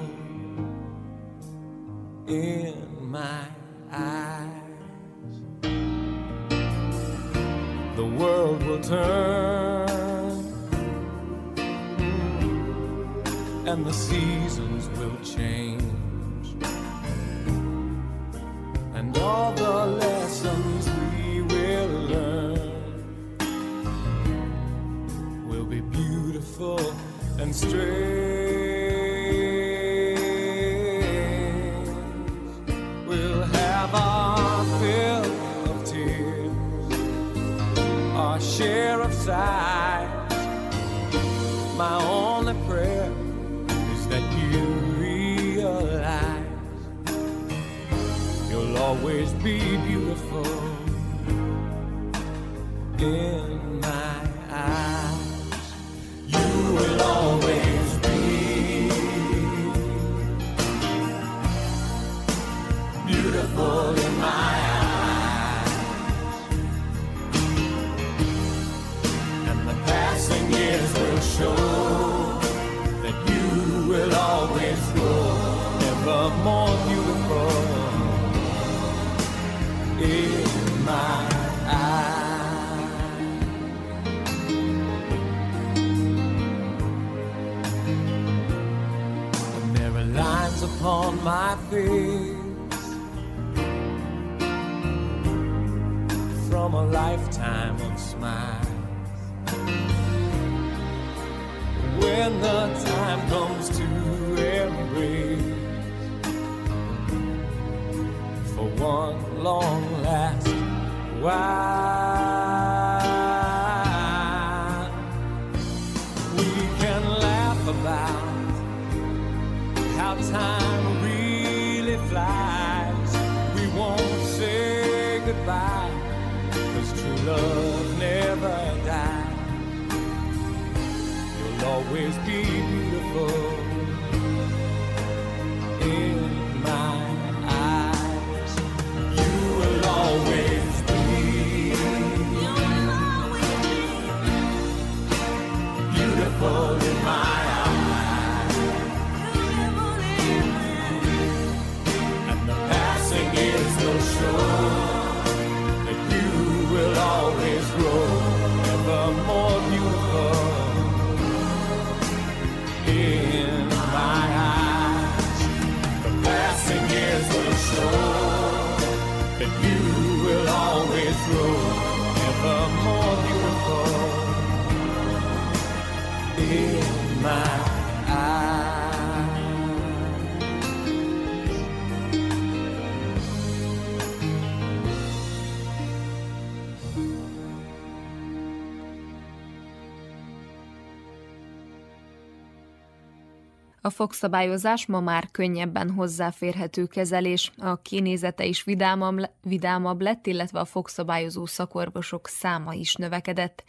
A fogszabályozás ma már könnyebben hozzáférhető kezelés, a kinézete is vidámabb, vidámabb lett, illetve a fogszabályozó szakorvosok száma is növekedett.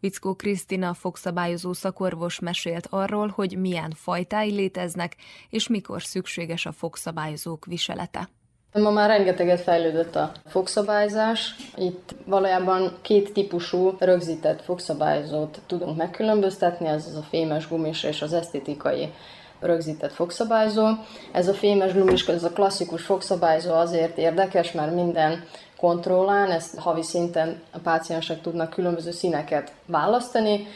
Vickó Krisztina fogszabályozó szakorvos mesélt arról, hogy milyen fajtái léteznek, és mikor szükséges a fogszabályozók viselete. Ma már rengeteget fejlődött a fogszabályzás. Itt valójában két típusú rögzített fogszabályzót tudunk megkülönböztetni, ez az a fémes gumis és az esztétikai rögzített fogszabályzó. Ez a fémes gumis, ez a klasszikus fogszabályzó azért érdekes, mert minden kontrollán, ezt havi szinten a páciensek tudnak különböző színeket választani,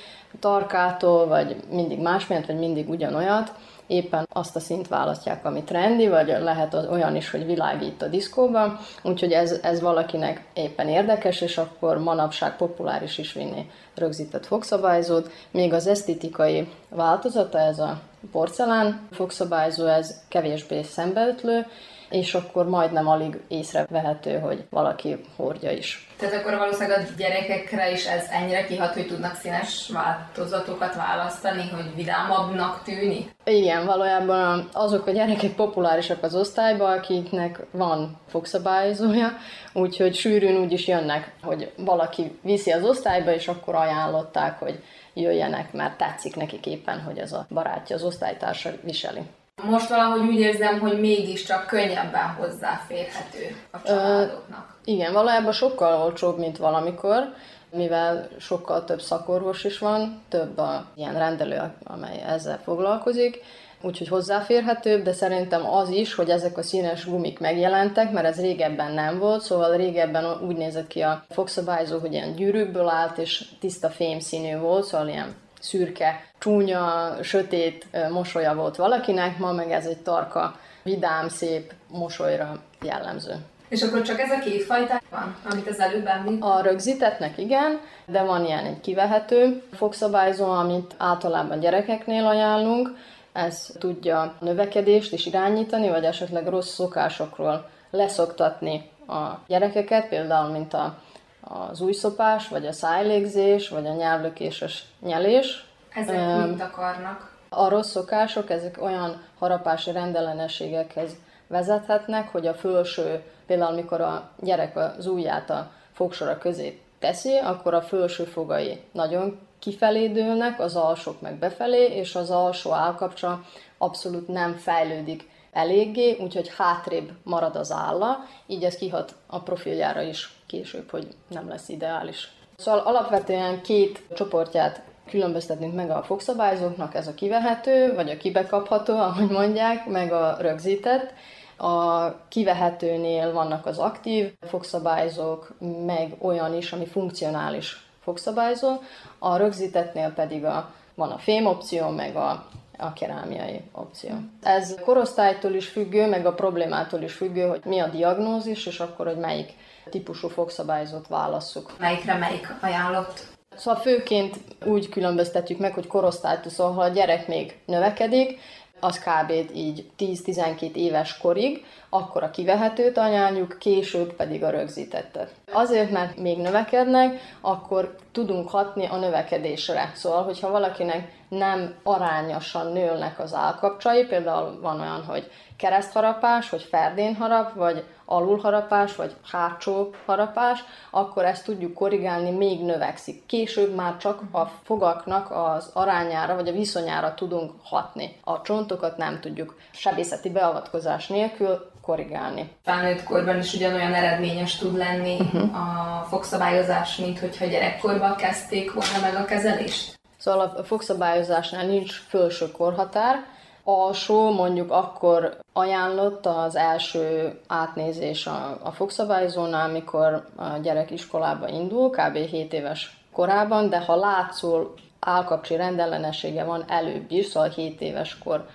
tarkától, vagy mindig másmilyet, vagy mindig ugyanolyat, éppen azt a szint választják, ami trendi, vagy lehet az olyan is, hogy világít a diszkóban, úgyhogy ez, ez valakinek éppen érdekes, és akkor manapság populáris is vinni rögzített fogszabályzót, még az esztétikai változata, ez a porcelán fogszabályzó, ez kevésbé szembeötlő, és akkor majdnem alig észrevehető, hogy valaki hordja is. Tehát akkor valószínűleg a gyerekekre is ez ennyire kihat, hogy tudnak színes változatokat választani, hogy vidámabbnak tűnik? Igen, valójában azok a gyerekek populárisak az osztályban, akiknek van fogszabályozója, úgyhogy sűrűn úgy is jönnek, hogy valaki viszi az osztályba, és akkor ajánlották, hogy jöjjenek, mert tetszik nekik éppen, hogy ez a barátja, az osztálytársa viseli. Most valahogy úgy érzem, hogy mégiscsak könnyebben hozzáférhető a családoknak. Igen, valójában sokkal olcsóbb, mint valamikor, mivel sokkal több szakorvos is van, több a ilyen rendelő, amely ezzel foglalkozik, úgyhogy hozzáférhetőbb, de szerintem az is, hogy ezek a színes gumik megjelentek, mert ez régebben nem volt, szóval régebben úgy nézett ki a fogszabályzó, hogy ilyen gyűrűkből állt, és tiszta fémszínű volt, szóval ilyen szürke, csúnya, sötét mosolya volt valakinek, ma meg ez egy tarka, vidám, szép mosolyra jellemző. És akkor csak ez a két fajta van, amit az előbb említ? A rögzítettnek igen, de van ilyen egy kivehető fogszabályzó, amit általában gyerekeknél ajánlunk. Ez tudja növekedést is irányítani, vagy esetleg rossz szokásokról leszoktatni a gyerekeket, például mint a, az újszopás, vagy a szájlégzés, vagy a nyelvlökéses nyelés. Ezek Öm, mit akarnak? A rossz szokások, ezek olyan harapási rendellenességekhez vezethetnek, hogy a felső, például mikor a gyerek az ujját a fogsora közé teszi, akkor a felső fogai nagyon kifelé dőlnek, az alsók meg befelé, és az alsó állkapcsa abszolút nem fejlődik eléggé, úgyhogy hátrébb marad az álla, így ez kihat a profiljára is később, hogy nem lesz ideális. Szóval alapvetően két csoportját különböztetünk meg a fogszabályzóknak, ez a kivehető, vagy a kibekapható, ahogy mondják, meg a rögzített. A kivehetőnél vannak az aktív fogszabályzók, meg olyan is, ami funkcionális fogszabályzó. A rögzítettnél pedig a, van a fém opció, meg a, a kerámiai opció. Ez korosztálytól is függő, meg a problémától is függő, hogy mi a diagnózis, és akkor, hogy melyik típusú fogszabályzót válasszuk. Melyikre melyik ajánlott? Szóval főként úgy különböztetjük meg, hogy korosztálytól, szóval ha a gyerek még növekedik, az kb. így 10-12 éves korig, akkor a kivehetőt anyáljuk, később pedig a rögzítettet. Azért, mert még növekednek, akkor tudunk hatni a növekedésre. Szóval, hogyha valakinek nem arányosan nőlnek az állkapcsai, például van olyan, hogy keresztharapás, hogy ferdén harap, vagy alulharapás, vagy hátsó harapás, akkor ezt tudjuk korrigálni, még növekszik. Később már csak a fogaknak az arányára, vagy a viszonyára tudunk hatni. A csontokat nem tudjuk sebészeti beavatkozás nélkül korrigálni. Felnőtt korban is ugyanolyan eredményes tud lenni uh-huh. a fogszabályozás, mint hogyha gyerekkorban kezdték volna meg a kezelést? Szóval a fogszabályozásnál nincs felső korhatár, alsó mondjuk akkor ajánlott az első átnézés a, a fogszabályzónál, amikor a gyerek iskolába indul, kb. 7 éves korában, de ha látszól állkapcsi rendellenessége van előbb is, szóval 7 éves kor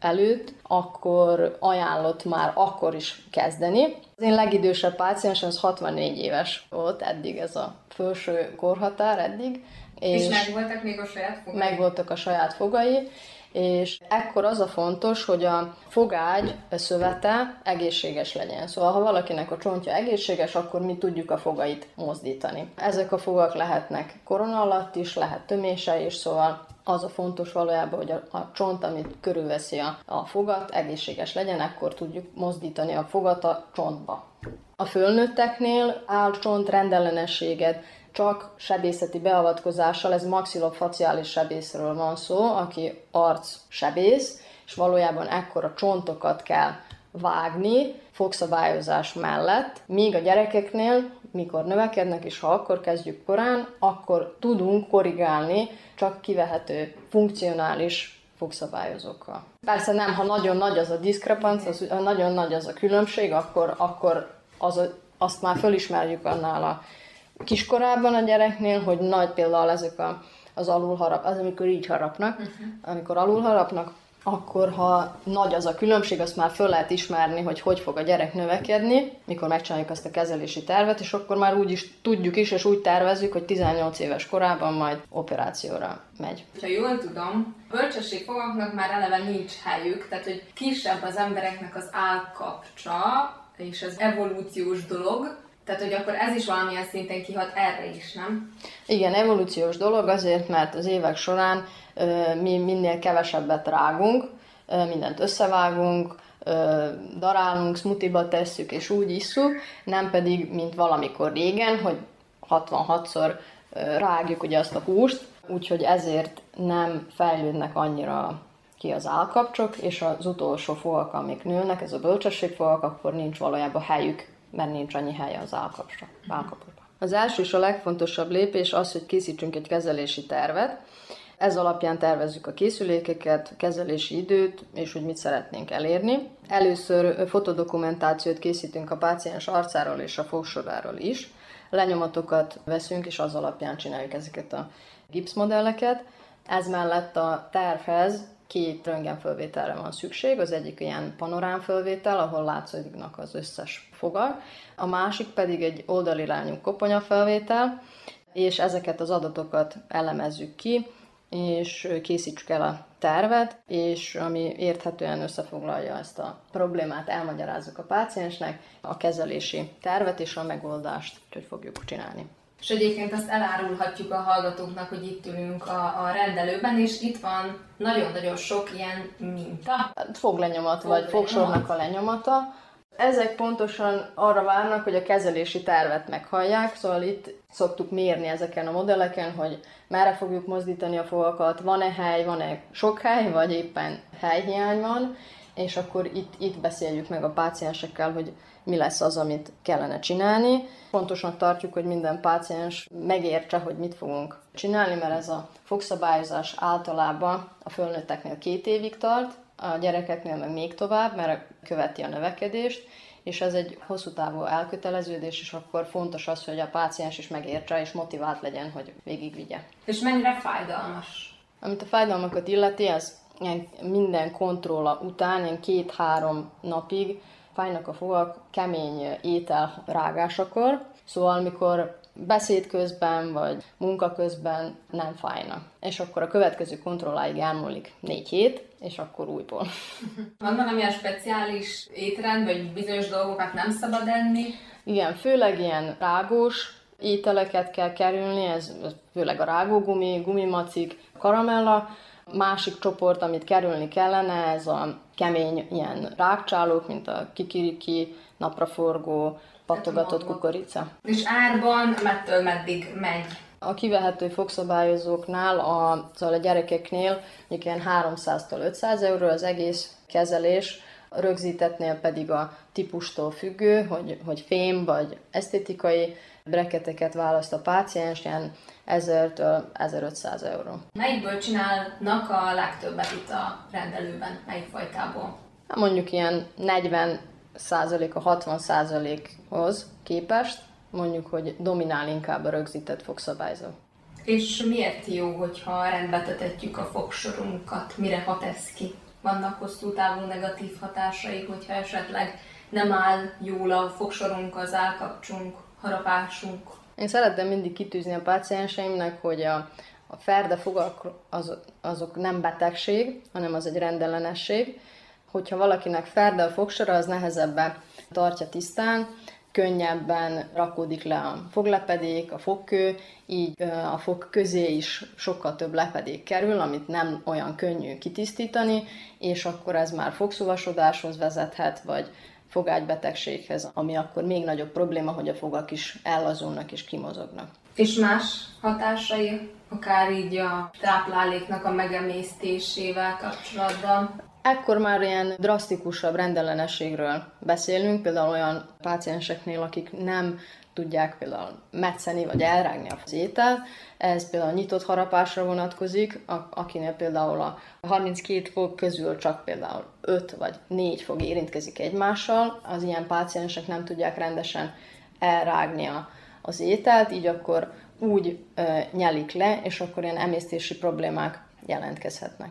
előtt, akkor ajánlott már akkor is kezdeni. Az én legidősebb páciensem az 64 éves volt eddig ez a felső korhatár eddig. És, és megvoltak még a saját fogai? Megvoltak a saját fogai, és ekkor az a fontos, hogy a fogágy szövete egészséges legyen. Szóval, ha valakinek a csontja egészséges, akkor mi tudjuk a fogait mozdítani. Ezek a fogak lehetnek korona alatt is, lehet tömése is, szóval az a fontos valójában, hogy a, a csont, amit körülveszi a, a fogat, egészséges legyen, akkor tudjuk mozdítani a fogat a csontba. A fölnőtteknél állcsont rendellenességet csak sebészeti beavatkozással, ez maxillofaciális sebészről van szó, aki arc sebész, és valójában ekkora csontokat kell vágni fogszabályozás mellett, míg a gyerekeknél, mikor növekednek, és ha akkor kezdjük korán, akkor tudunk korrigálni csak kivehető funkcionális fogszabályozókkal. Persze nem, ha nagyon nagy az a diszkrepanc, az, nagyon nagy az a különbség, akkor, akkor az, azt már fölismerjük annál a kiskorában a gyereknél, hogy nagy például ezek a az alulharap, az amikor így harapnak, amikor alulharapnak, akkor ha nagy az a különbség, azt már föl lehet ismerni, hogy hogy fog a gyerek növekedni, mikor megcsináljuk ezt a kezelési tervet, és akkor már úgy is tudjuk is, és úgy tervezzük, hogy 18 éves korában majd operációra megy. Ha jól tudom, bölcsességfogaknak már eleve nincs helyük, tehát hogy kisebb az embereknek az állkapcsa, és az evolúciós dolog, tehát hogy akkor ez is valamilyen szinten kihat erre is, nem? Igen, evolúciós dolog azért, mert az évek során ö, mi minél kevesebbet rágunk, ö, mindent összevágunk, ö, darálunk, smoothie tesszük és úgy isszuk, nem pedig, mint valamikor régen, hogy 66-szor ö, rágjuk ugye azt a húst, úgyhogy ezért nem fejlődnek annyira ki az állkapcsok, és az utolsó fogak, amik nőnek, ez a bölcsességfogak, akkor nincs valójában helyük, mert nincs annyi helye az állkapcsra, állkapokban. Az első és a legfontosabb lépés az, hogy készítsünk egy kezelési tervet. Ez alapján tervezzük a készülékeket, kezelési időt, és hogy mit szeretnénk elérni. Először fotodokumentációt készítünk a páciens arcáról és a fogsoráról is. Lenyomatokat veszünk, és az alapján csináljuk ezeket a gipszmodelleket. Ez mellett a tervhez két röntgenfölvételre van szükség, az egyik ilyen panorámfölvétel, ahol látszódnak az összes fogal, a másik pedig egy oldalirányú koponyafelvétel, és ezeket az adatokat elemezzük ki, és készítsük el a tervet, és ami érthetően összefoglalja ezt a problémát, elmagyarázzuk a páciensnek, a kezelési tervet és a megoldást, hogy fogjuk csinálni. És egyébként azt elárulhatjuk a hallgatóknak, hogy itt ülünk a, a rendelőben, és itt van nagyon-nagyon sok ilyen minta. Foglenyomat, vagy fogsornak a lenyomata. Ezek pontosan arra várnak, hogy a kezelési tervet meghallják, szóval itt szoktuk mérni ezeken a modelleken, hogy merre fogjuk mozdítani a fogakat, van-e hely, van-e sok hely, vagy éppen helyhiány van, és akkor itt, itt beszéljük meg a páciensekkel, hogy mi lesz az, amit kellene csinálni. Pontosan tartjuk, hogy minden páciens megértse, hogy mit fogunk csinálni, mert ez a fogszabályozás általában a fölnőtteknél két évig tart, a gyerekeknél meg még tovább, mert követi a növekedést, és ez egy hosszú távú elköteleződés, és akkor fontos az, hogy a páciens is megértse, és motivált legyen, hogy végigvigye. És mennyire fájdalmas? Amit a fájdalmakat illeti, az minden kontrolla után, ilyen két-három napig fájnak a fogak kemény étel rágásakor, szóval mikor beszéd közben vagy munka közben nem fájnak. És akkor a következő kontrolláig elmúlik négy hét, és akkor újból. Van valamilyen speciális étrend, vagy bizonyos dolgokat nem szabad enni? Igen, főleg ilyen rágós ételeket kell kerülni, ez főleg a rágógumi, gumimacik, karamella. Másik csoport, amit kerülni kellene, ez a kemény ilyen rákcsálók, mint a kikiriki, napraforgó, pattogatott kukorica. És árban mettől meddig megy? A kivehető fogszabályozóknál, a, szóval a gyerekeknél ilyen 300-tól 500 euró az egész kezelés, a rögzítettnél pedig a típustól függő, hogy, hogy fém vagy esztétikai breketeket választ a páciens, ilyen 1000-től 1500 euró. Melyikből csinálnak a legtöbbet itt a rendelőben? Melyik fajtából? Hát mondjuk ilyen 40 százalék a 60 százalékhoz képest, mondjuk, hogy dominál inkább a rögzített fogszabályzó. És miért jó, hogyha rendbe tetetjük a fogsorunkat? Mire hat ez ki? Vannak hosszú távú negatív hatásai, hogyha esetleg nem áll jól a fogsorunk, az állkapcsunk, harapásunk? Én szeretem mindig kitűzni a pácienseimnek, hogy a, a ferdefogak az, azok nem betegség, hanem az egy rendellenesség. Hogyha valakinek ferde a fogsora, az nehezebben tartja tisztán, könnyebben rakódik le a foglepedék, a fogkő, így a fog közé is sokkal több lepedék kerül, amit nem olyan könnyű kitisztítani, és akkor ez már fogszuvasodáshoz vezethet, vagy fogágybetegséghez, ami akkor még nagyobb probléma, hogy a fogak is ellazulnak és kimozognak. És más hatásai, akár így a tápláléknak a megemésztésével kapcsolatban? Ekkor már ilyen drasztikusabb rendellenességről beszélünk, például olyan pácienseknél, akik nem tudják például metszeni vagy elrágni az ételt. Ez például nyitott harapásra vonatkozik, akinél például a 32 fog közül csak például 5 vagy 4 fog érintkezik egymással. Az ilyen páciensek nem tudják rendesen elrágni az ételt, így akkor úgy ö, nyelik le, és akkor ilyen emésztési problémák jelentkezhetnek.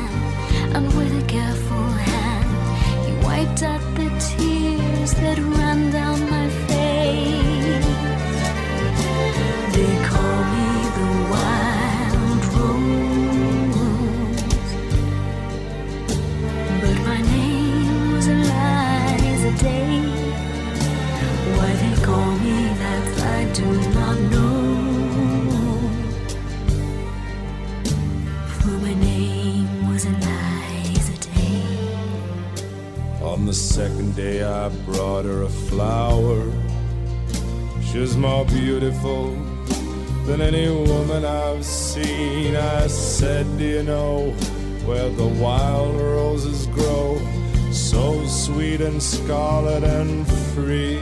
and with a careful hand, he wiped out the tears that ran down my face. They call me the wild rose. But my name was Eliza Day. Why they call me that I do not the second day, I brought her a flower. She was more beautiful than any woman I've seen. I said, Do you know where the wild roses grow? So sweet and scarlet and free.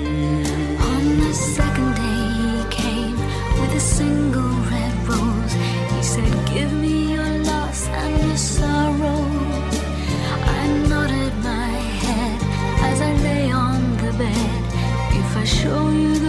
On the second day he came with a single red rose. He said, Give me your loss and your sorrow. 终于。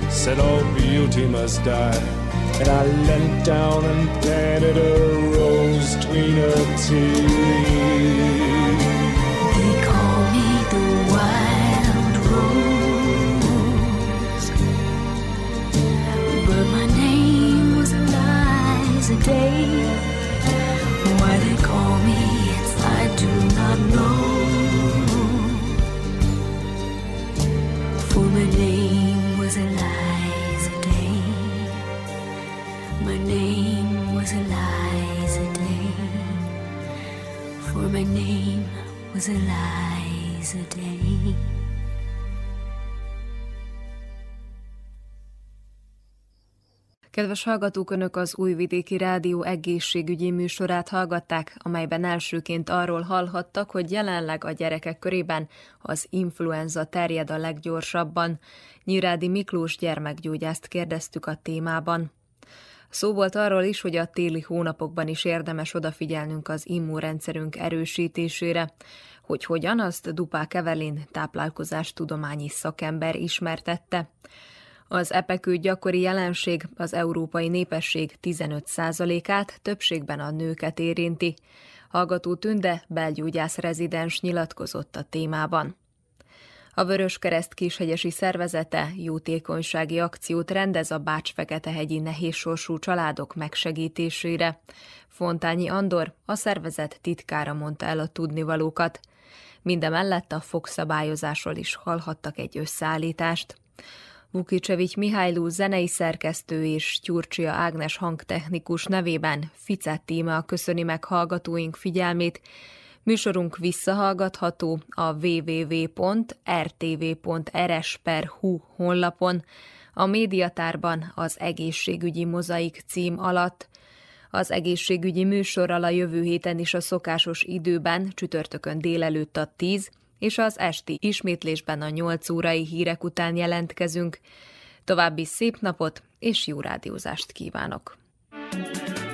Said all beauty must die. And I leant down and planted a rose between her teeth. Kedves hallgatók, Önök az Újvidéki Rádió egészségügyi műsorát hallgatták, amelyben elsőként arról hallhattak, hogy jelenleg a gyerekek körében az influenza terjed a leggyorsabban. Nyirádi Miklós gyermekgyógyászt kérdeztük a témában. Szó volt arról is, hogy a téli hónapokban is érdemes odafigyelnünk az immunrendszerünk erősítésére. Hogy hogyan, azt Dupák Evelin táplálkozás tudományi szakember ismertette. Az epekő gyakori jelenség az európai népesség 15%-át, többségben a nőket érinti. Hallgató Tünde, belgyógyász rezidens nyilatkozott a témában. A Vöröskereszt kishegyesi szervezete jótékonysági akciót rendez a Bács-Feketehegyi nehézsorsú családok megsegítésére. Fontányi Andor, a szervezet titkára mondta el a tudnivalókat. Mindemellett a fogszabályozásról is hallhattak egy összeállítást. Vukicevics Mihályló zenei szerkesztő és Tyurcsia Ágnes hangtechnikus nevében Ficet Tíma köszöni meg hallgatóink figyelmét. Műsorunk visszahallgatható a www.rtv.rs.hu honlapon, a médiatárban az egészségügyi mozaik cím alatt. Az egészségügyi műsorral a jövő héten is a szokásos időben, csütörtökön délelőtt a 10, és az esti ismétlésben a 8 órai hírek után jelentkezünk. További szép napot és jó rádiózást kívánok! thank you